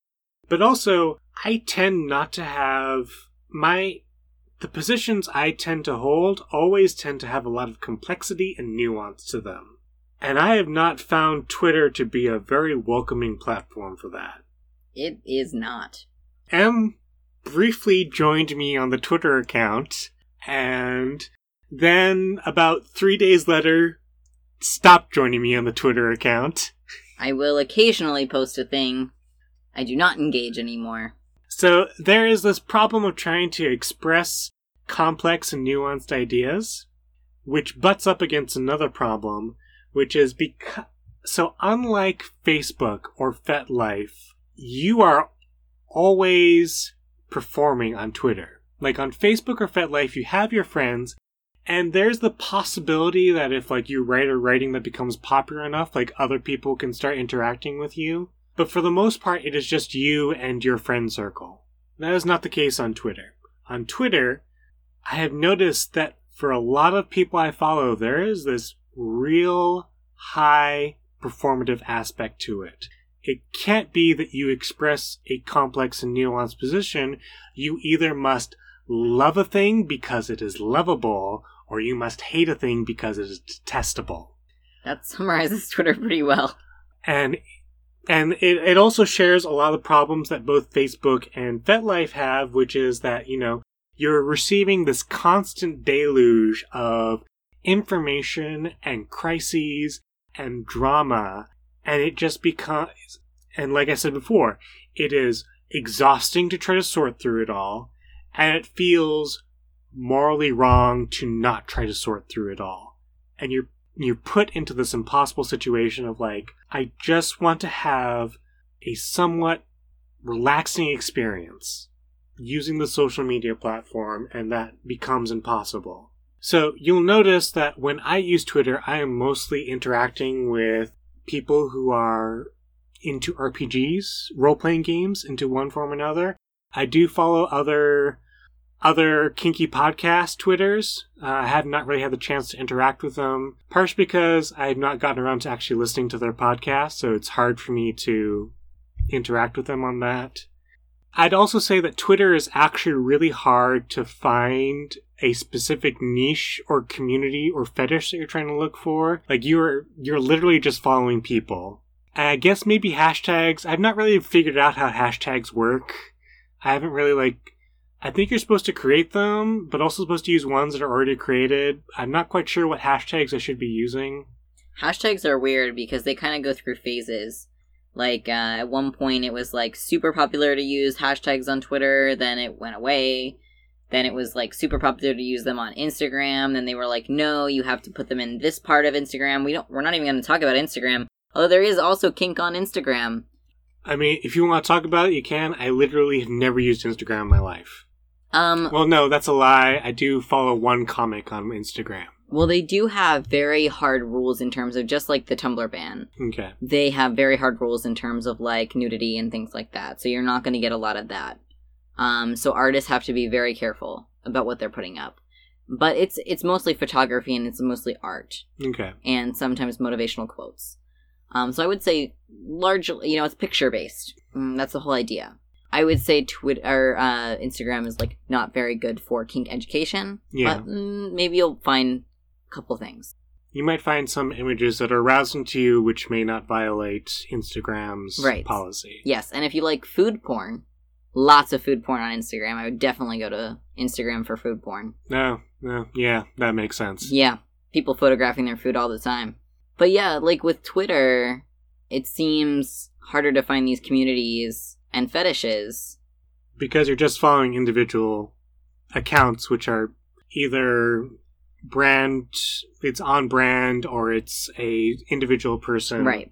But also, I tend not to have my, the positions I tend to hold always tend to have a lot of complexity and nuance to them. And I have not found Twitter to be a very welcoming platform for that. it is not Em briefly joined me on the Twitter account, and then about three days later, stopped joining me on the Twitter account. I will occasionally post a thing. I do not engage anymore. So there is this problem of trying to express complex and nuanced ideas, which butts up against another problem, which is because. So, unlike Facebook or FetLife, you are always performing on Twitter. Like on Facebook or FetLife, you have your friends, and there's the possibility that if like you write a writing that becomes popular enough, like other people can start interacting with you. But for the most part, it is just you and your friend circle. That is not the case on Twitter. On Twitter, I have noticed that for a lot of people I follow, there is this real high performative aspect to it. It can't be that you express a complex and nuanced position. You either must love a thing because it is lovable, or you must hate a thing because it is detestable. That summarizes Twitter pretty well. And and it, it also shares a lot of problems that both Facebook and FetLife have, which is that, you know, you're receiving this constant deluge of information and crises and drama and it just becomes and like I said before, it is exhausting to try to sort through it all, and it feels morally wrong to not try to sort through it all. And you're you're put into this impossible situation of like, I just want to have a somewhat relaxing experience using the social media platform, and that becomes impossible. So you'll notice that when I use Twitter, I am mostly interacting with people who are into RPGs, role playing games, into one form or another. I do follow other other kinky podcast twitters. Uh, I have not really had the chance to interact with them, partially because I have not gotten around to actually listening to their podcast, so it's hard for me to interact with them on that. I'd also say that Twitter is actually really hard to find a specific niche or community or fetish that you're trying to look for. Like you're you're literally just following people. I guess maybe hashtags. I've not really figured out how hashtags work. I haven't really like I think you're supposed to create them, but also supposed to use ones that are already created. I'm not quite sure what hashtags I should be using. Hashtags are weird because they kind of go through phases. Like uh, at one point, it was like super popular to use hashtags on Twitter. Then it went away. Then it was like super popular to use them on Instagram. Then they were like, no, you have to put them in this part of Instagram. We don't. We're not even going to talk about Instagram. Although there is also kink on Instagram. I mean, if you want to talk about it, you can. I literally have never used Instagram in my life. Um, Well, no, that's a lie. I do follow one comic on Instagram. well, they do have very hard rules in terms of just like the Tumblr ban. Okay. They have very hard rules in terms of like nudity and things like that. So you're not going to get a lot of that. Um, so artists have to be very careful about what they're putting up. But it's it's mostly photography and it's mostly art Okay. and sometimes motivational quotes. Um, so I would say largely, you know, it's picture based. Mm, that's the whole idea. I would say Twitter, uh, Instagram is like not very good for kink education. Yeah. But mm, maybe you'll find a couple things. You might find some images that are arousing to you which may not violate Instagram's Right. policy. Yes, and if you like food porn, lots of food porn on Instagram. I would definitely go to Instagram for food porn. No, no, yeah, that makes sense. Yeah, people photographing their food all the time. But yeah, like with Twitter, it seems harder to find these communities and fetishes. Because you're just following individual accounts which are either brand it's on brand or it's a individual person. Right.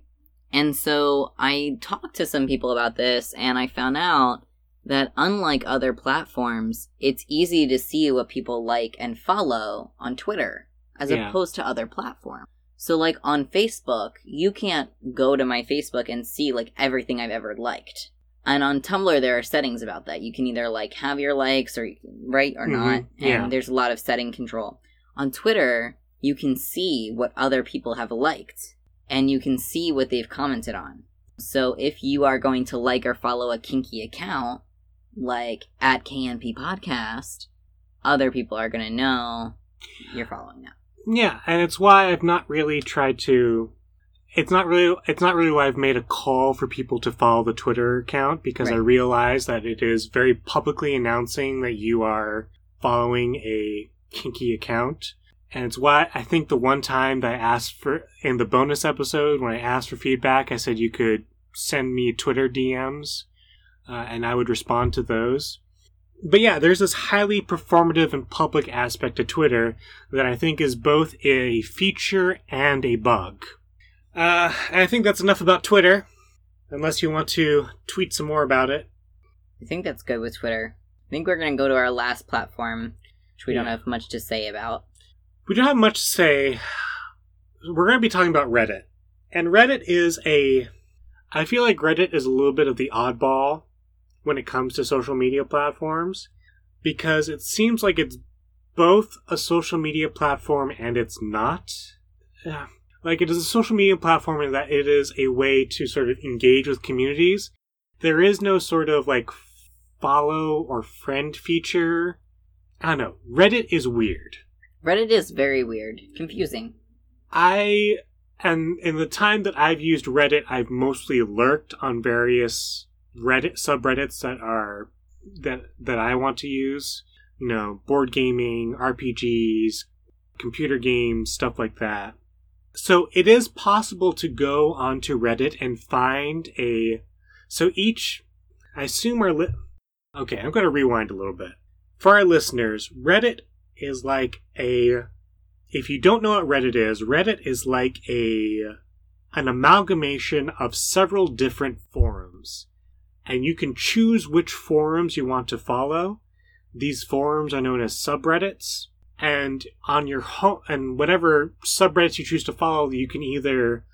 And so I talked to some people about this and I found out that unlike other platforms, it's easy to see what people like and follow on Twitter as Yeah. opposed to other platforms. So like on Facebook, you can't go to my Facebook and see like everything I've ever liked. And on Tumblr there are settings about that. You can either like have your likes or right or Mhm, not. And yeah. there's a lot of setting control. On Twitter, you can see what other people have liked and you can see what they've commented on. So if you are going to like or follow a kinky account, like at KNP Podcast, other people are going to know you're following that. Yeah, and it's why I've not really tried to it's not really it's not really why I've made a call for people to follow the Twitter account because I realize that it is very publicly announcing that you are following a kinky account. And it's why I think the one time that I asked for in the bonus episode when I asked for feedback, I said you could send me Twitter DMs uh, and I would respond to those. But yeah, there's this highly performative and public aspect to Twitter that I think is both a feature and a bug. Uh, and I think that's enough about Twitter, unless you want to tweet some more about it. I think that's good with Twitter. I think we're going to go to our last platform, which we don't have much to say about. We don't have much to say. We're going to be talking about Reddit. And Reddit is a. I feel like Reddit is a little bit of the oddball when it comes to social media platforms because it seems like it's both a social media platform and it's not. Yeah. Like it is a social media platform in that it is a way to sort of engage with communities. There is no sort of like follow or friend feature. I don't know. Reddit is weird. Reddit is very weird, confusing. I and in the time that I've used Reddit, I've mostly lurked on various Reddit subreddits that are that that I want to use. You know, board gaming, RPGs, computer games, stuff like that. So it is possible to go onto Reddit and find a. So each, I assume our li- Okay, I'm going to rewind a little bit. For our listeners, Reddit is like a. If you don't know what Reddit is, Reddit is like a an amalgamation of several different forums, and you can choose which forums you want to follow. These forums are known as subreddits, and on your home and whatever subreddits you choose to follow, you can either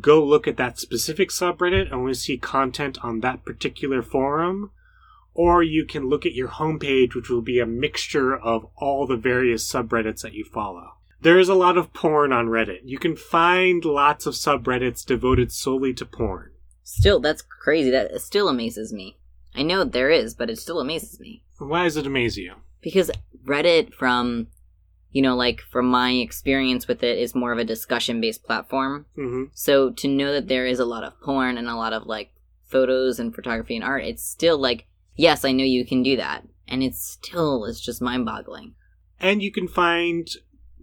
go look at that specific subreddit and only see content on that particular forum, or you can look at your homepage, which will be a mixture of all the various subreddits that you follow. There is a lot of porn on Reddit. You can find lots of subreddits devoted solely to porn. Still, that's crazy. That still amazes me. I know there is, but it still amazes me. Why does it amaze you? Because Reddit, from, you know, like, from my experience with it, is more of a discussion based platform. hmm So to know that there is a lot of porn and a lot of, like, photos and photography and art, it's still like, yes, I know you can do that. And it's still, it's just mind boggling. And you can find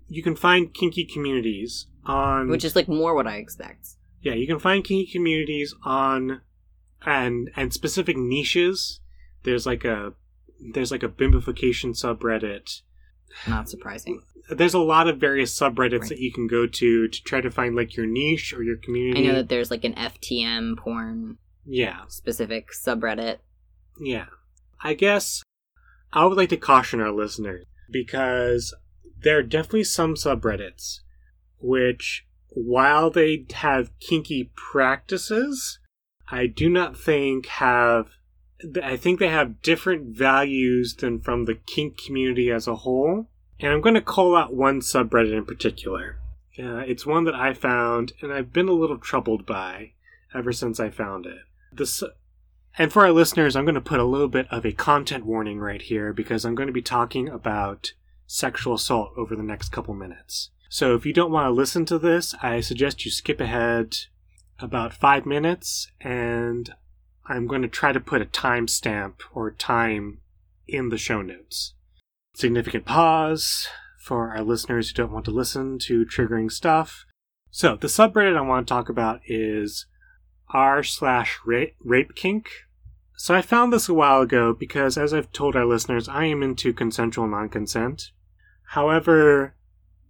you can find kinky communities on Which is, like, more what I expect. Yeah you can find kinky communities on and and specific niches. There's like a there's like a bimbification subreddit. Not surprising. There's a lot of various subreddits Right. that you can go to to try to find like your niche or your community. I know that there's, like, an FTM porn yeah, specific subreddit. Yeah. I guess I would like to caution our listeners because there are definitely some subreddits which, while they have kinky practices, I do not think have. I think they have different values than from the kink community as a whole. And I'm going to call out one subreddit in particular. Uh, it's one that I found and I've been a little troubled by ever since I found it. The su- and for our listeners, I'm going to put a little bit of a content warning right here because I'm going to be talking about sexual assault over the next couple minutes. So if you don't want to listen to this, I suggest you skip ahead about five minutes and I'm going to try to put a timestamp or time in the show notes. Significant pause for our listeners who don't want to listen to triggering stuff. So the subreddit I want to talk about is r slash ra- rape kink. So I found this a while ago because, as I've told our listeners, I am into consensual non-consent. However,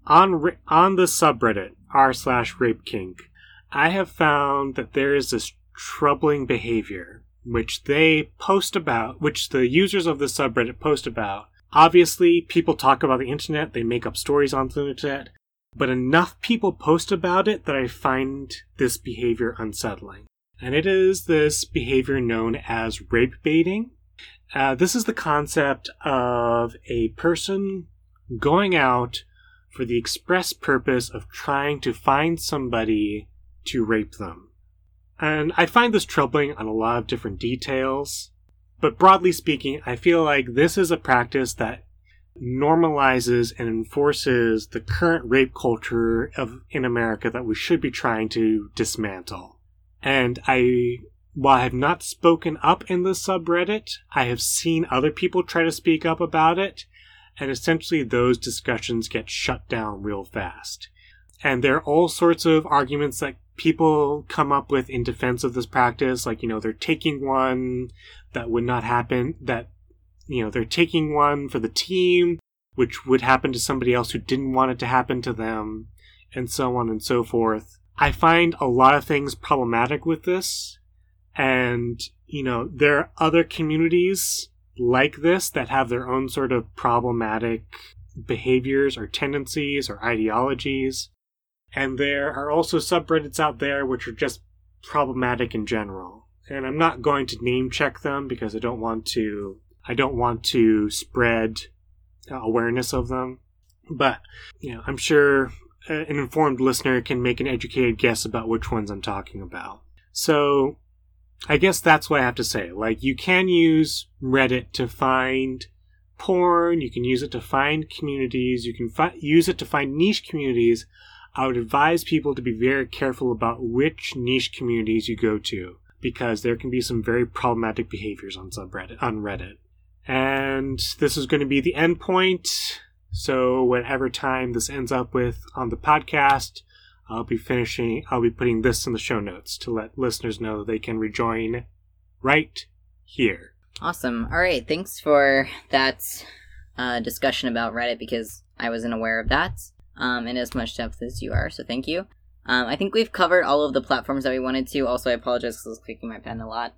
on on the subreddit r slash rape kink, I have found that there is this troubling behavior which they post about, which the users of the subreddit post about. Obviously, people talk about the internet; they make up stories on the internet. But enough people post about it that I find this behavior unsettling and it is this behavior known as rape baiting. Uh, this is the concept of a person going out for the express purpose of trying to find somebody to rape them. And I find this troubling on a lot of different details, but broadly speaking, I feel like this is a practice that normalizes and enforces the current rape culture of in America that we should be trying to dismantle. And I, while I have not spoken up in the subreddit, I have seen other people try to speak up about it, and essentially those discussions get shut down real fast. And there are all sorts of arguments that people come up with in defense of this practice, like, you know, they're taking one that would not happen, that, you know, they're taking one for the team, which would happen to somebody else who didn't want it to happen to them, and so on and so forth. I find a lot of things problematic with this. And, you know, there are other communities like this that have their own sort of problematic behaviors or tendencies or ideologies. And there are also subreddits out there which are just problematic in general. And I'm not going to name check them because I don't want to I don't want to spread awareness of them. But, you know, I'm sure an informed listener can make an educated guess about which ones I'm talking about. So, I guess that's what I have to say. Like, you can use Reddit to find porn, you can use it to find communities, you can fi- use it to find niche communities. I would advise people to be very careful about which niche communities you go to because there can be some very problematic behaviors on subreddit on Reddit. And this is going to be the end point. So, whatever time this ends up with on the podcast, I'll be finishing. I'll be putting this in the show notes to let listeners know that they can rejoin right here. Awesome. All right. Thanks for that uh, discussion about Reddit because I wasn't aware of that um, in as much depth as you are. So thank you. Um, I think we've covered all of the platforms that we wanted to. Also, I apologize because I was clicking my pen a lot.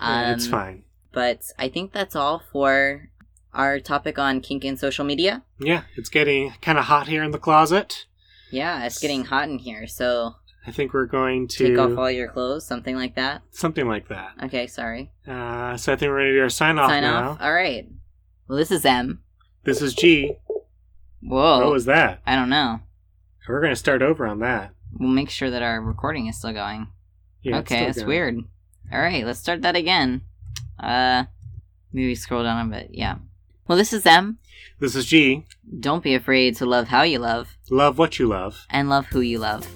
Yeah, it's Um, fine. But I think that's all for our topic on kink and social media. Yeah, it's getting kind of hot here in the closet. Yeah, it's getting hot in here, so I think we're going to take off all your clothes, something like that. something like that. Okay, sorry. Uh, so I think we're ready to do our sign off Sign now. off. All right. Well, this is Em. This is G. Whoa. What was that? I don't know. We're going to start over on that. We'll make sure that our recording is still going. Yeah, okay, it's going. weird. All right, let's start that again. Uh, maybe scroll down a bit. Yeah. Well, this is Em. This is G. Don't be afraid to love how you love Love what you love. and love who you love.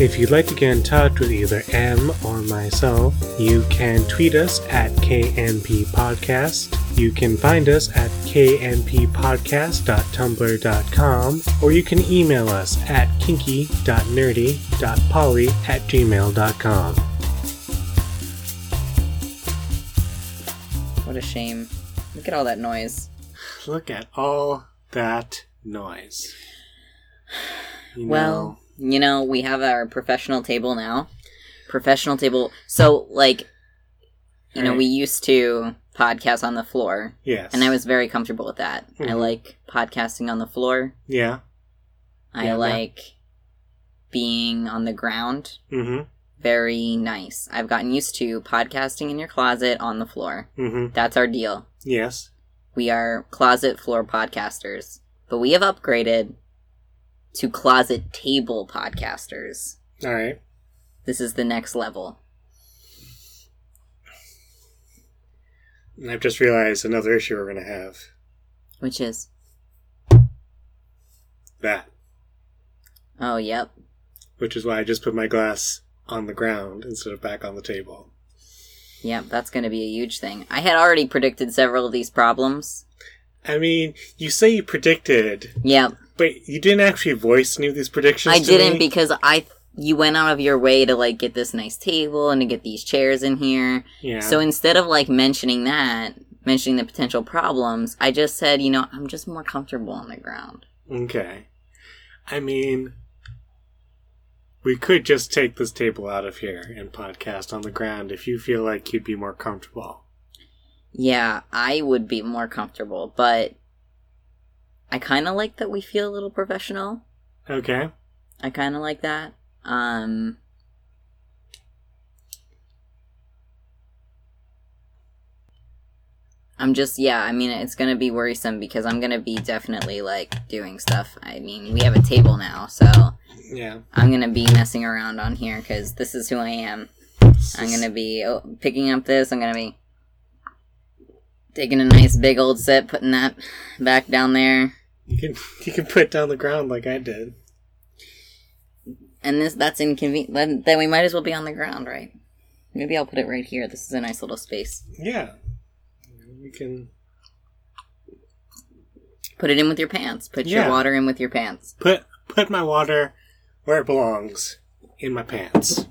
If you'd like to get in touch with either Em or myself, you can tweet us at KNP Podcast. You can find us at knppodcast.tumblr.com, or you can email us at kinky.nerdy.poly at gmail.com. What a shame. Look at all that noise. Look at all that noise. You Well, you know, we have our professional table now. Professional table. So, like, you know, Right. we used to podcast on the floor, yes. and I was very comfortable with that. I Mhm. like podcasting on the floor. Yeah. I Yeah, yeah. like being on the ground. Mm Very nice. I've gotten used to podcasting in your closet on the floor. hmm. Mm hmm. That's our deal. Yes. We are closet floor podcasters, but we have upgraded to closet table podcasters. All right. This is the next level. And I've just realized another issue we're going to have. Which is, That. oh, yep. Which is why I just put my glass on the ground instead of back on the table. Yep, that's going to be a huge thing. I had already predicted several of these problems. I mean, you say you predicted, Yep, but you didn't actually voice any of these predictions. I didn't me? because I you went out of your way to like get this nice table and to get these chairs in here. Yeah. So instead of like mentioning that, mentioning the potential problems, I just said, you know, I'm just more comfortable on the ground. okay. I mean, we could just take this table out of here and podcast on the ground if you feel like you'd be more comfortable. Yeah, I would be more comfortable, but I kind of like that we feel a little professional. Okay. I kind of like that. Um I'm just yeah, I mean it's to be worrisome because I'm to be definitely like doing stuff. I mean, we have a table now, so Yeah. I'm to be messing around on here cuz this is who I am. I'm to be oh, picking up this, I'm to be taking a nice big old sip, putting that back down there. You can you can put it down the ground like I did. And this that's inconvenient. Then, then we might as well be on the ground, right? Maybe I'll put it right here. This is a nice little space. Yeah. We can Put it in with your pants. Put Yeah. your water in with your pants. put put my water where it belongs in my pants.